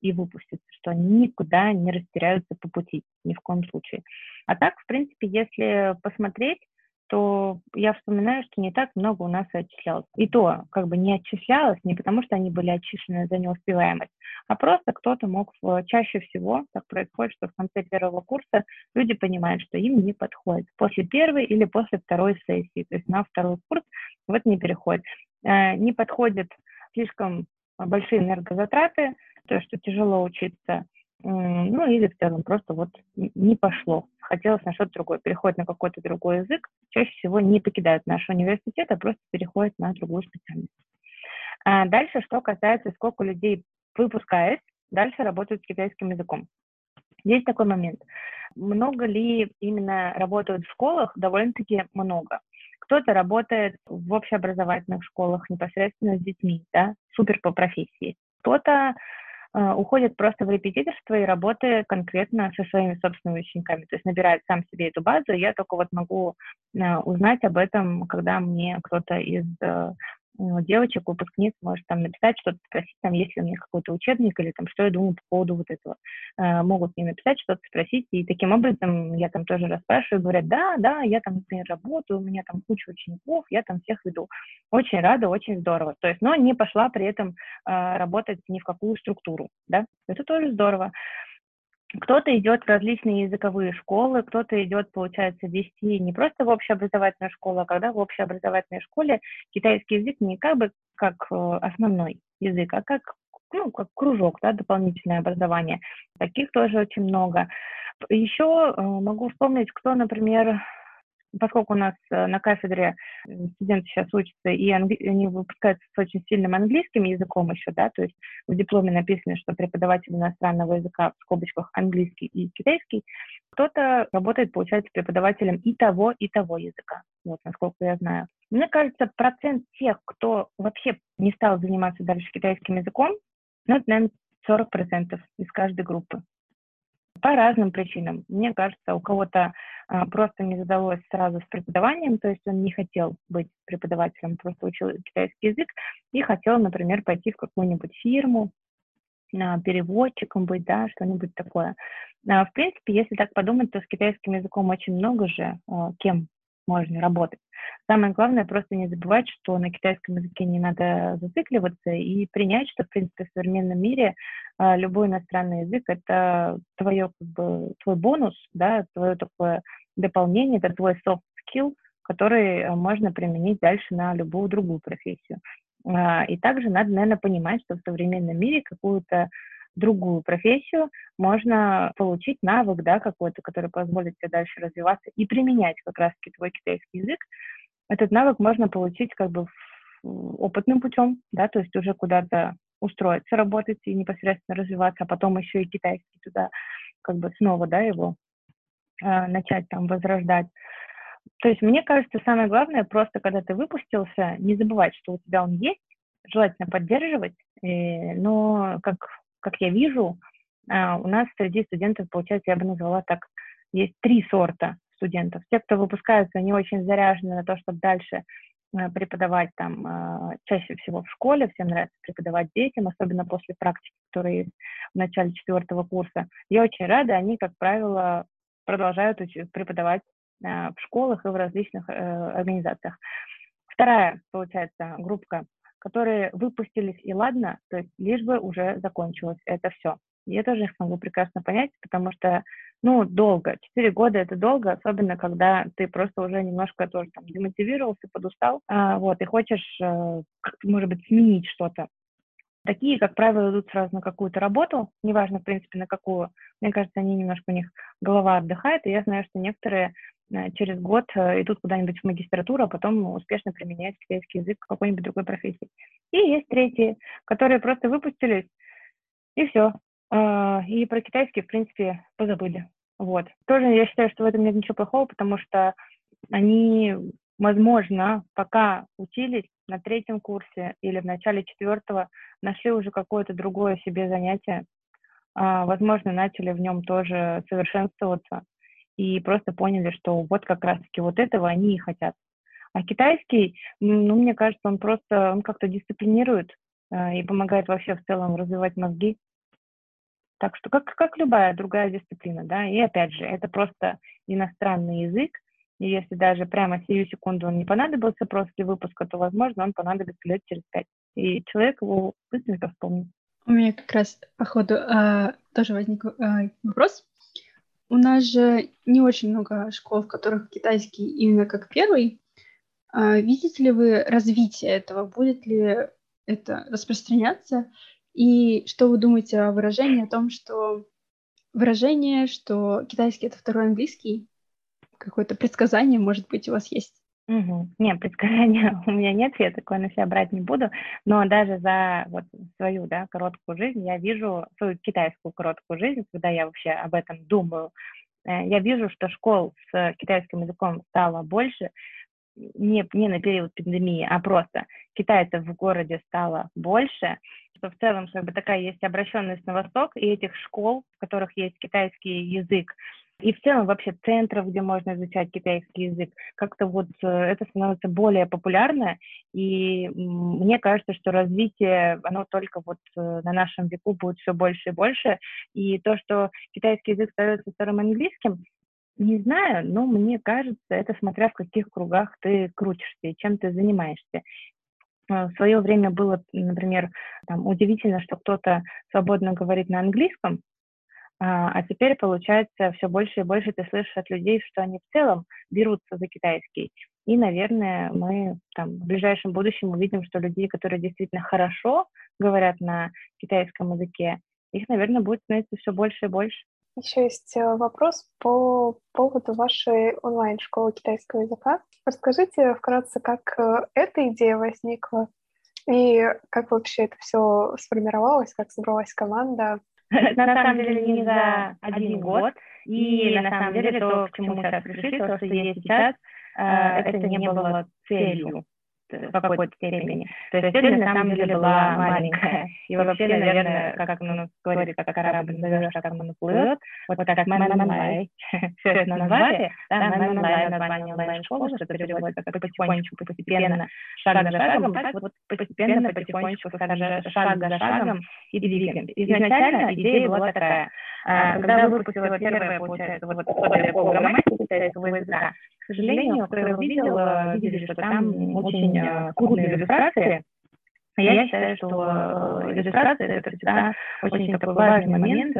и выпустятся, что они никуда не растеряются по пути, ни в коем случае. А так, в принципе, если посмотреть, то я вспоминаю, что не так много у нас отчислялось. И то, как бы не отчислялось не потому, что они были отчислены за неуспеваемость, а просто кто-то мог чаще всего, так происходит, что в конце первого курса люди понимают, что им не подходит после первой или после второй сессии, то есть на второй курс вот не переходит. Э, не подходят слишком большие энергозатраты, то, что тяжело учиться, ну или в целом просто вот не пошло, хотелось на что-то другое, переходит на какой-то другой язык, чаще всего не покидают наш университет, а просто переходят на другую специальность. А дальше, что касается, сколько людей выпускаясь, дальше работают с китайским языком. Есть такой момент. Много ли именно работают в школах? Довольно-таки много. Кто-то работает в общеобразовательных школах непосредственно с детьми, да, супер по профессии. Кто-то уходит просто в репетиторство и работает конкретно со своими собственными учениками, то есть набирает сам себе эту базу. Я только вот могу а, узнать об этом, когда мне кто-то из а, девочек, выпускниц может там написать что-то, спросить, там, есть ли у меня какой-то учебник или там, что я думаю по поводу вот этого. Э, могут мне написать, что-то спросить, и таким образом я там тоже расспрашиваю, говорят, да, да, я там, например, работаю, у меня там куча учеников, я там всех веду. Очень рада, очень здорово. То есть, но не пошла при этом э, работать ни в какую структуру, да, это тоже здорово. Кто-то идет в различные языковые школы, кто-то идет, получается, вести не просто в общеобразовательную школу, а когда в общеобразовательной школе китайский язык не как бы как э, основной язык, а как ну, как кружок, да, дополнительное образование. Таких тоже очень много. Еще э, могу вспомнить, кто, например, поскольку у нас э, на кафедре студенты сейчас учатся, и они выпускаются с очень сильным английским языком еще, да, то есть в дипломе написано, что преподаватель иностранного языка в скобочках английский и китайский, кто-то работает, получается, преподавателем и того, и того языка, вот, насколько я знаю. Мне кажется, процент тех, кто вообще не стал заниматься дальше китайским языком, ну, это, наверное, 40% из каждой группы. По разным причинам. Мне кажется, у кого-то а, просто не задалось сразу с преподаванием, то есть он не хотел быть преподавателем, просто учил китайский язык и хотел, например, пойти в какую-нибудь фирму, а, переводчиком быть, да, что-нибудь такое. А, в принципе, если так подумать, то с китайским языком очень много же а, кем можно работать. Самое главное просто не забывать, что на китайском языке не надо зацикливаться и принять, что, в принципе, в современном мире э, любой иностранный язык — это твое, как бы, твой бонус, да, твое такое дополнение, это твой soft skill, который э, можно применить дальше на любую другую профессию. Э, и также надо, наверное, понимать, что в современном мире какую-то другую профессию, можно получить навык, да, какой-то, который позволит тебе дальше развиваться и применять как раз-таки твой китайский язык. Этот навык можно получить как бы опытным путем, да, то есть уже куда-то устроиться, работать и непосредственно развиваться, а потом еще и китайский туда как бы снова, да, его э, начать там возрождать. То есть мне кажется, самое главное просто, когда ты выпустился, не забывать, что у тебя он есть, желательно поддерживать, э, но как, как я вижу, э, у нас среди студентов, получается, я бы назвала так, есть три сорта студентов. Те, кто выпускаются, они очень заряжены на то, чтобы дальше э, преподавать там э, чаще всего в школе, всем нравится преподавать детям, особенно после практики, которые в начале четвертого курса. Я очень рада, они, как правило, продолжают преподавать э, в школах и в различных организациях. Вторая, получается, группа, которые выпустились и ладно, то есть лишь бы уже закончилось это все. Я тоже их могу прекрасно понять, потому что, ну, долго. Четыре года — это долго, особенно когда ты просто уже немножко тоже там демотивировался, подустал, а, вот, и хочешь, а, может быть, сменить что-то. Такие, как правило, идут сразу на какую-то работу, неважно, в принципе, на какую. Мне кажется, они немножко у них голова отдыхает, и я знаю, что некоторые э, через год э, идут куда-нибудь в магистратуру, а потом успешно применяют китайский язык в какой-нибудь другой профессии. И есть третьи, которые просто выпустились, и все, и про китайский, в принципе, позабыли. Вот. Тоже я считаю, что в этом нет ничего плохого, потому что они, возможно, пока учились на третьем курсе или в начале четвертого, нашли уже какое-то другое себе занятие, а, возможно, начали в нем тоже совершенствоваться и просто поняли, что вот как раз-таки вот этого они и хотят. А китайский, ну, мне кажется, он просто, он как-то дисциплинирует э, и помогает вообще в целом развивать мозги. Так что как, как любая другая дисциплина, да, и опять же, это просто иностранный язык, и если даже прямо сию секунду он не понадобился после выпуска, то, возможно, он понадобится лет через пять. И человек его быстренько вспомнит. У меня как раз, по ходу, а, тоже возник а, вопрос. У нас же не очень много школ, в которых китайский именно как первый. А, видите ли вы развитие этого? Будет ли это распространяться? И что вы думаете о выражении о том, что выражение, что китайский это второй английский? Какое-то предсказание, может быть, у вас есть? Угу. Нет, предсказания у меня нет, я такое на себя брать не буду, но даже за вот свою, да, короткую жизнь я вижу, свою китайскую короткую жизнь, когда я вообще об этом думаю, э, я вижу, что школ с китайским языком стало больше, не, не на период пандемии, а просто китайцев в городе стало больше, что в целом как бы такая есть обращенность на восток, и этих школ, в которых есть китайский язык, и в целом вообще центров, где можно изучать китайский язык, как-то вот э, это становится более популярно, и мне кажется, что развитие, оно только вот э, на нашем веку будет все больше и больше, и то, что китайский язык становится вторым английским, не знаю, но мне кажется, это смотря в каких кругах ты крутишься и чем ты занимаешься. В свое время было, например, там, удивительно, что кто-то свободно говорит на английском, а, а теперь, получается, все больше и больше ты слышишь от людей, что они в целом берутся за китайский. И, наверное, мы там, в ближайшем будущем увидим, что людей, которые действительно хорошо говорят на китайском языке, их, наверное, будет становиться все больше и больше. Еще есть э, вопрос по поводу вашей онлайн-школы китайского языка. Расскажите вкратце, как э, эта идея возникла и как вообще это все сформировалось, как собралась команда. На самом деле не за один год, и на самом деле то, к чему мы сейчас пришли, то, что есть сейчас, э, это не было целью в какой-то степени. То есть цель на самом деле была маленькая. И вообще, наверное, как ну, говорит, как корабль назовешь, как он плывет, вот как Мэнмэнлай, все это назвали, да, Мэнмэнлай название онлайн-школы, что переводится как потихонечку, постепенно, шаг за шагом, так вот постепенно, потихонечку, шаг за шагом и двигаемся. Изначально идея была такая, а, когда выпустила первая, получается, вот условия по грамматике китайского языка, к сожалению, кто его видел, видели, что там очень скудные иллюстрации. Я считаю, что иллюстрация – это всегда очень такой важный момент,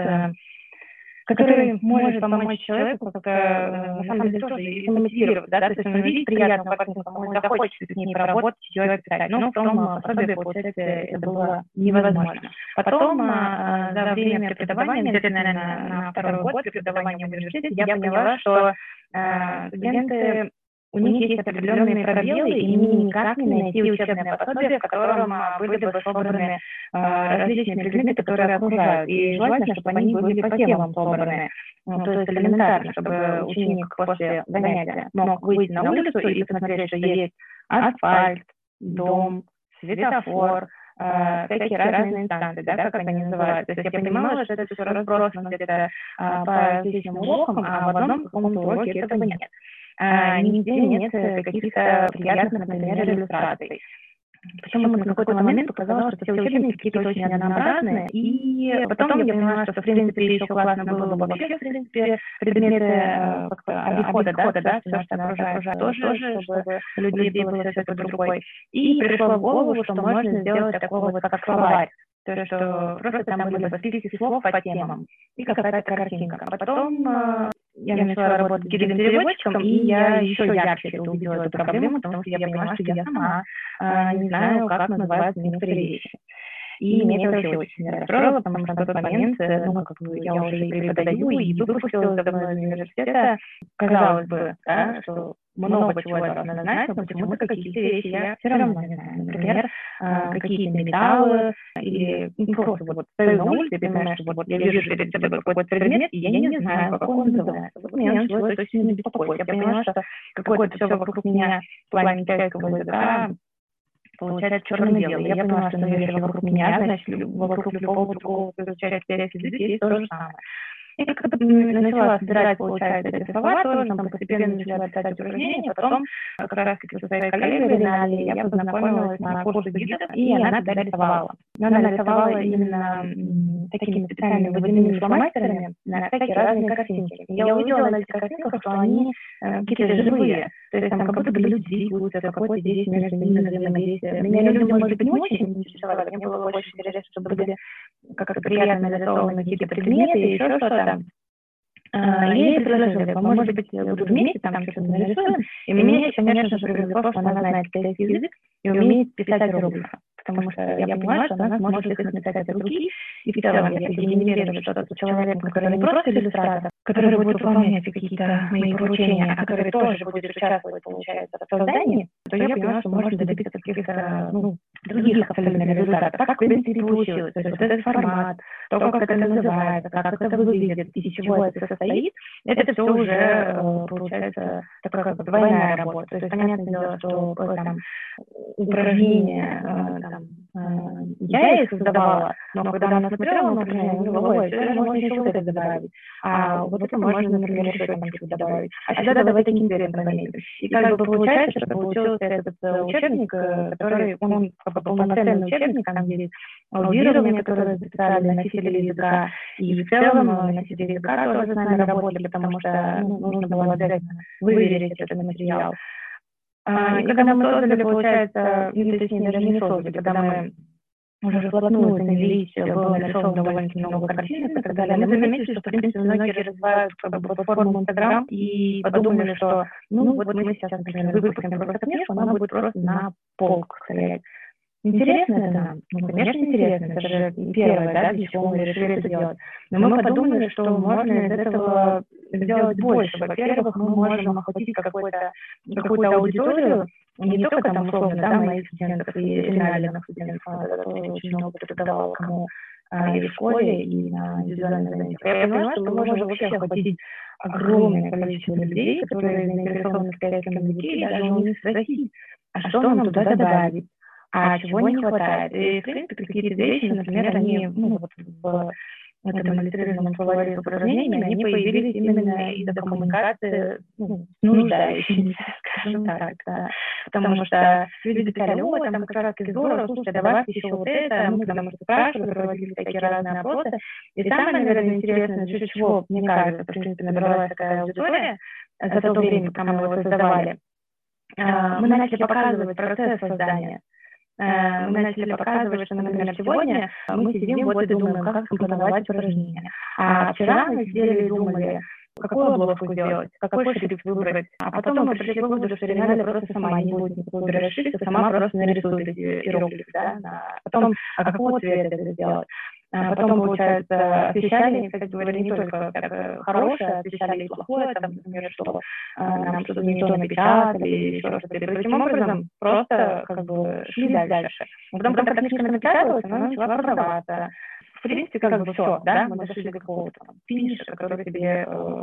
который может помочь человеку как на самом деле тоже и мотивировать, да, то есть он видит приятную картинку, он захочет с ней поработать, ее описать, но в том пособии, получается, это было невозможно. Потом за время преподавания, где-то, наверное, на второй год преподавания в университете, я поняла, что студенты у них есть определенные пробелы, и им никак не найти учебное пособие, в котором а, были бы собраны а, различные предметы, которые окружают. И желательно, чтобы они были по темам собраны. Ну, то есть элементарно, чтобы ученик после занятия мог выйти на улицу и посмотреть, что есть асфальт, дом, светофор, э, всякие разные инстанции, да, как они называются. То есть я понимала, что это все разбросано где-то по различным урокам, а в одном каком-то уроке этого нет. Э, нигде нет каких-то приятных, например, иллюстраций. Почему-то на какой-то момент показалось, что все учебники какие-то очень однообразные, и потом я поняла, что, в принципе, еще классно было бы вообще, в принципе, предметы э, обихода, да, да, все, что окружает, тоже, чтобы людей было все это под рукой. И пришло в голову, что можно сделать такого вот, как словарь, то, есть, что просто там были бы списки слов по темам и какая-то картинка. А потом э, я начала работать гидом-переводчиком, и я еще ярче увидела эту проблему, потому что я поняла, что я сама э, не знаю, как называются некоторые вещи. И меня это вообще очень расстроило, потому что на тот момент, э, ну, как бы я уже и преподаю, и выпустилась давно из университета, казалось бы, да, что много чего должна знать, но почему-то какие-то вещи я все равно не знаю. Например, а, какие-то металлы или ну, просто вот стою на улице и что вот я вижу перед собой какой-то предмет, и я не знаю, как он называется. Вот меня начало это очень беспокоить. Я поняла, что какое-то все вокруг меня в плане китайского языка получается черно-белый. Я поняла, что, наверное, вокруг меня, значит, вокруг любого другого язык есть то же самое. И как-то начала собирать, получается, эти слова, тоже там постепенно начала писать упражнения, потом как раз таки со своей коллегой Ринале я познакомилась на курсе гидов, и она тогда рисовала. Она нарисовала именно такими специальными водяными фломастерами на всякие разные картинки. Я увидела на этих картинках, что они э, какие-то живые, то есть там как будто бы люди двигаются, какое-то здесь между ними взаимодействие. Меня люди, может быть, не очень интересовали, мне было очень интересно, чтобы были как-то приятно нарисованы какие-то предметы и еще что-то. А, я ей предложила, может быть, буду вместе там что-то нарисуем. И меня, конечно же, привлекло, что она знает китайский язык и умеет писать иероглифы потому что я понимаю, что она сможет их написать от руки, и в целом, если генерировать что-то с человеком, который не просто иллюстратор, который будет выполнять какие-то мои поручения, а который тоже будет участвовать, получается, в создании, то я понимаю, что можно добиться каких-то ну, других абсолютно результатов. Как, в принципе, получилось. То есть вот этот формат, то, как это называется, как это выглядит, из чего это состоит, это все уже, э, получается, такая как двойная работа. То есть, понятное дело, что там, упражнения, э, там, э, я их создавала, но когда она смотрела на упражнения, она говорила, ой, все можно еще вот это добавить, а вот это можно, например, еще там что-то добавить, а сюда давай таким цветом. И как бы получается, что получился этот учебник, который, он как бы полноценный учебник, там есть аудирование, которое записали носители языка, и в целом носители языка тоже с нами работали, потому что ну, нужно было обязательно выверить этот материал. А, и когда мы создали, получается, или точнее даже не создали, когда мы уже вплотную занялись, было нарисовано довольно много картинок и так далее, мы заметили, что, в принципе, многие развивают как бы, платформу Инстаграм и подумали, что, ну, вот мы сейчас, например, выпустим просто книжку, она будет просто на полках стоять. Интересно это нам? Ну, конечно, интересно. Это же первое, да, для чего мы решили это делать. Но мы подумали, что можно из этого сделать больше. Во-первых, мы можем охватить какую-то какую аудиторию, не только там, условно, да, моих студентов и реальных студентов, очень много преподавала кому а, и в школе, и на индивидуальных занятиях. Я поняла, что мы можем вообще охватить огромное количество людей, которые заинтересованы в китайском языке, и даже у них спросить, а что нам туда добавить, а чего не хватает. И, в принципе, какие-то вещи, например, они ну, вот в этом иллюстрированном словаре с упражнениями, они появились именно из-за коммуникации ну, с нуждающимися, скажем так. Да. Потому что люди писали, о, там как раз здорово, слушай, давай еще вот это, мы потому что спрашивали, проводили такие разные опросы. И самое, наверное, интересное, за чего, мне кажется, в принципе, набралась такая аудитория за то время, пока мы его создавали, а, мы начали показывать процесс создания. Э, мы начали показывать, что, например, сегодня мы сидим вот и думаем, как скомпоновать упражнение. А вчера мы сидели и думали, какую обложку сделать, какой шрифт выбрать. А потом мы пришли к выводу, что Ренале просто сама не будет никакой выбирать шрифт, а сама просто нарисует эти иероглифы, да, потом, а какого цвета это сделать. А потом, получается, освещали, кстати говоря, не только как хорошее, освещали и плохое, там, например, что а, нам что-то не то напечатали, или еще что-то. И таким образом просто как бы шли дальше. Потом, когда книжка напечаталась, она начала продаваться. В принципе, как бы все, да, мы дошли до какого-то финиша, который тебе э,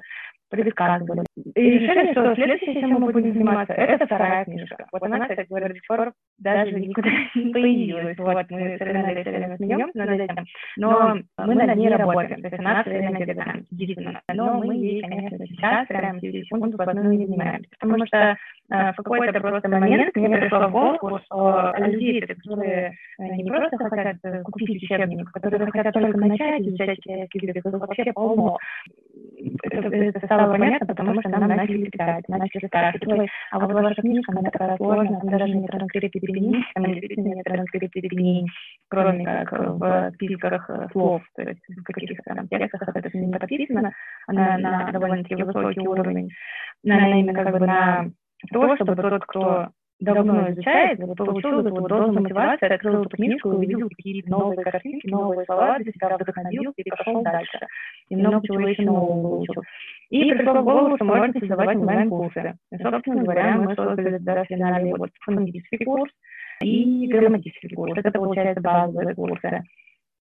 предсказывали. И решили, что следующее, чем мы будем заниматься, это вторая книжка. Вот она, кстати говоря, до сих пор даже никуда не появилась. Вот мы все время смеемся над этим, но мы над ней работаем. То есть она все время где-то там действительно. Но мы ей, конечно, сейчас прямо через секунду по одной не занимаемся. Потому что э, в какой-то просто момент мне пришло в голову, что люди, которые э, не просто хотят э, купить учебник, которые хотят только начать изучать китайский язык, вообще полно. Это, это стало понятно, потому что нам начали писать, начали спрашивать, а вот ваша книжка, она такая сложная, она даже не транскрипт пеней, она действительно не транскрипт пеней, кроме как в списках слов, то есть в каких-то там текстах это не подписано, она на довольно-таки высокий уровень, она именно как бы на то, чтобы тот, кто давно изучает, вот получил эту вот дозу мотивации, открыл эту книжку, увидел какие-то новые картинки, новые слова, для себя вдохновился и пошел дальше. И много чего еще нового выучил. И пришло в голову, что можно создавать онлайн-курсы. И, собственно говоря, мы создали для финале вот фонетический курс и грамматический курс. Это, получается, базовые курсы.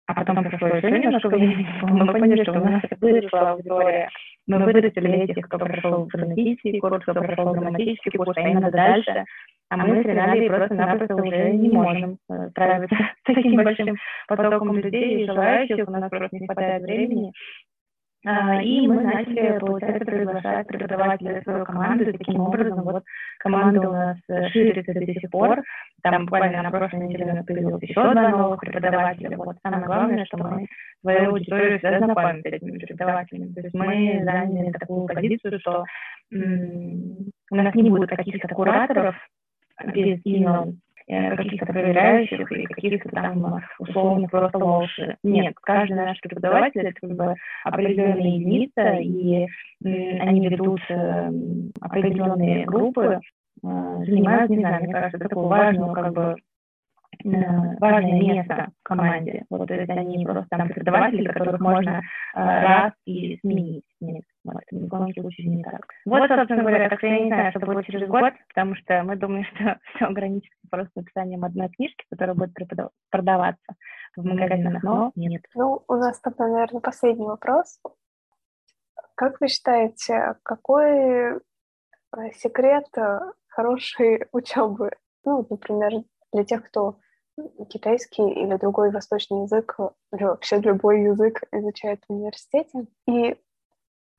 А потом прошло еще немножко времени, мы поняли, что у нас выросла аудитория. Мы вырастили этих, кто прошел фонетический курс, кто прошел грамматический курс, а именно дальше а мы с Реналией просто-напросто уже не можем э, справиться с таким большим потоком людей и желающих, у нас просто не хватает времени. А, и мы начали, получается, приглашать преподавателей в свою команду. Таким образом, вот команда у нас ширится до сих пор. Там буквально на прошлой неделе у нас появилось еще два новых преподавателя. Вот самое главное, что мы свою аудиторию всегда знакомим с этими преподавателями. То есть мы заняли такую позицию, что у нас не будет каких-то кураторов, без имен э, каких-то проверяющих и каких-то там условно просто лоши. Нет, каждый наш преподаватель это как бы определенная единица, и они ведут э, определенные группы, э, занимают, не знаю, мне кажется, такую важную как бы важное место в команде. Вот, то есть они просто там преподаватели, которых можно раз и сменить. Нет, вот, ни в коем случае не так. Вот, собственно говоря, так что я не знаю, что будет через год, потому что мы думаем, что все ограничится просто написанием одной книжки, которая будет продаваться в магазинах, но нет. Ну, у нас тогда, наверное, последний вопрос. Как вы считаете, какой э, секрет э, хорошей учебы? Ну, например, для тех, кто китайский или другой восточный язык, или вообще любой язык изучает в университете. И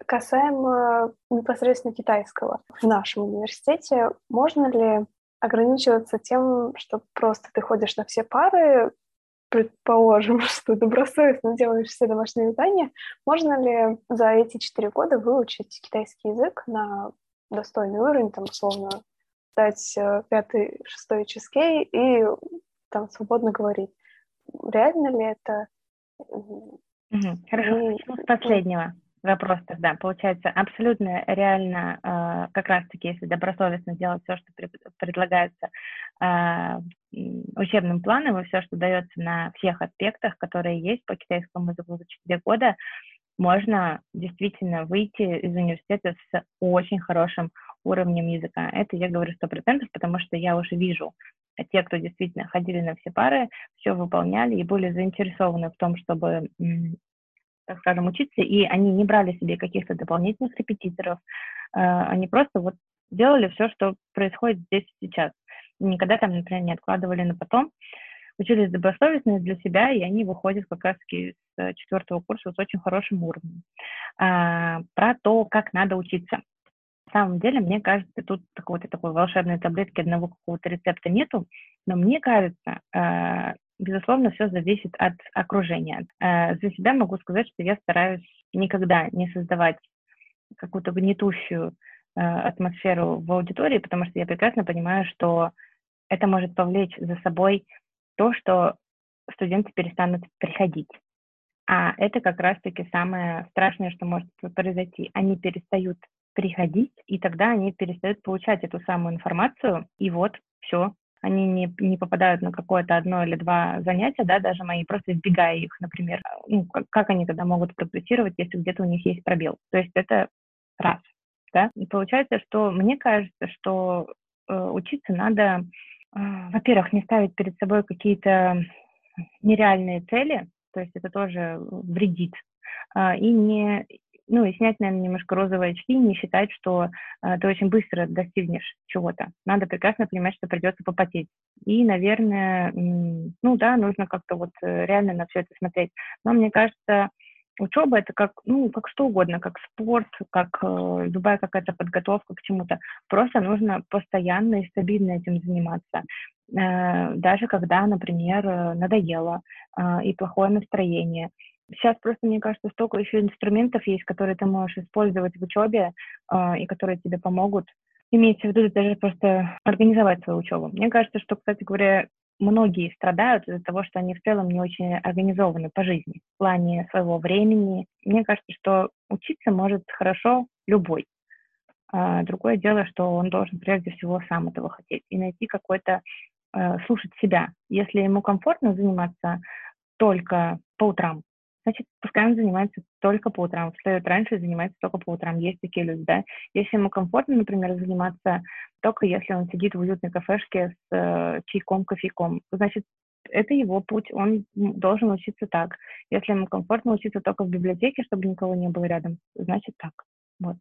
касаемо непосредственно китайского в нашем университете, можно ли ограничиваться тем, что просто ты ходишь на все пары, предположим, что добросовестно делаешь все домашние задания, можно ли за эти четыре года выучить китайский язык на достойный уровень, там, условно, дать э, пятый, шестой чизкей и там свободно говорить. Реально ли это? Угу. Хорошо, и... с последнего вопрос тогда. Получается, абсолютно реально, э, как раз-таки, если добросовестно делать все, что предлагается э, учебным планом, и все, что дается на всех аспектах, которые есть по китайскому языку за 4 года, можно действительно выйти из университета с очень хорошим уровнем языка. Это я говорю сто процентов, потому что я уже вижу те, кто действительно ходили на все пары, все выполняли и были заинтересованы в том, чтобы, так скажем, учиться, и они не брали себе каких-то дополнительных репетиторов, а, они просто вот делали все, что происходит здесь и сейчас. Никогда там, например, не откладывали на потом, учились добросовестно для себя, и они выходят как раз с четвертого курса с очень хорошим уровнем. А, про то, как надо учиться самом деле, мне кажется, тут какой-то такой волшебной таблетки, одного какого-то рецепта нету, но мне кажется, э, безусловно, все зависит от окружения. Э, за себя могу сказать, что я стараюсь никогда не создавать какую-то гнетущую э, атмосферу в аудитории, потому что я прекрасно понимаю, что это может повлечь за собой то, что студенты перестанут приходить. А это как раз-таки самое страшное, что может произойти. Они перестают приходить, и тогда они перестают получать эту самую информацию, и вот все, они не, не попадают на какое-то одно или два занятия, да, даже мои, просто избегая их, например. Ну, как, как они тогда могут прогрессировать, если где-то у них есть пробел? То есть это раз, да. И получается, что мне кажется, что э, учиться надо, э, во-первых, не ставить перед собой какие-то нереальные цели, то есть это тоже вредит, э, и не ну, и снять, наверное, немножко розовые очки, не считать, что э, ты очень быстро достигнешь чего-то. Надо прекрасно понимать, что придется попотеть. И, наверное, ну да, нужно как-то вот э, реально на все это смотреть. Но мне кажется, учеба это как, ну, как что угодно, как спорт, как э, любая какая-то подготовка к чему-то. Просто нужно постоянно и стабильно этим заниматься. Э, даже когда, например, э, надоело и плохое настроение, Сейчас просто, мне кажется, столько еще инструментов есть, которые ты можешь использовать в учебе э, и которые тебе помогут. Имеется в виду даже просто организовать свою учебу. Мне кажется, что, кстати говоря, многие страдают из-за того, что они в целом не очень организованы по жизни в плане своего времени. Мне кажется, что учиться может хорошо любой. А другое дело, что он должен прежде всего сам этого хотеть и найти какой-то, э, слушать себя. Если ему комфортно заниматься только по утрам, значит, пускай он занимается только по утрам, встает раньше и занимается только по утрам. Есть такие люди, да. Если ему комфортно, например, заниматься только если он сидит в уютной кафешке с э, чайком, кофейком, значит, это его путь, он должен учиться так. Если ему комфортно учиться только в библиотеке, чтобы никого не было рядом, значит так. Вот.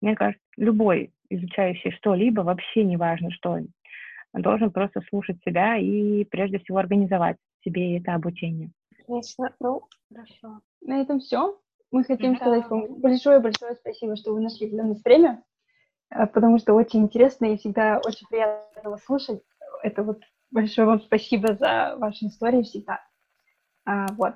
Мне кажется, любой изучающий что-либо, вообще не важно что, должен просто слушать себя и прежде всего организовать себе это обучение. Отлично. Ну, хорошо. На этом все. Мы хотим да. сказать вам большое-большое спасибо, что вы нашли для нас время, э, потому что очень интересно и всегда очень приятно вас слушать. Это вот большое вам спасибо за ваши истории всегда. А, вот.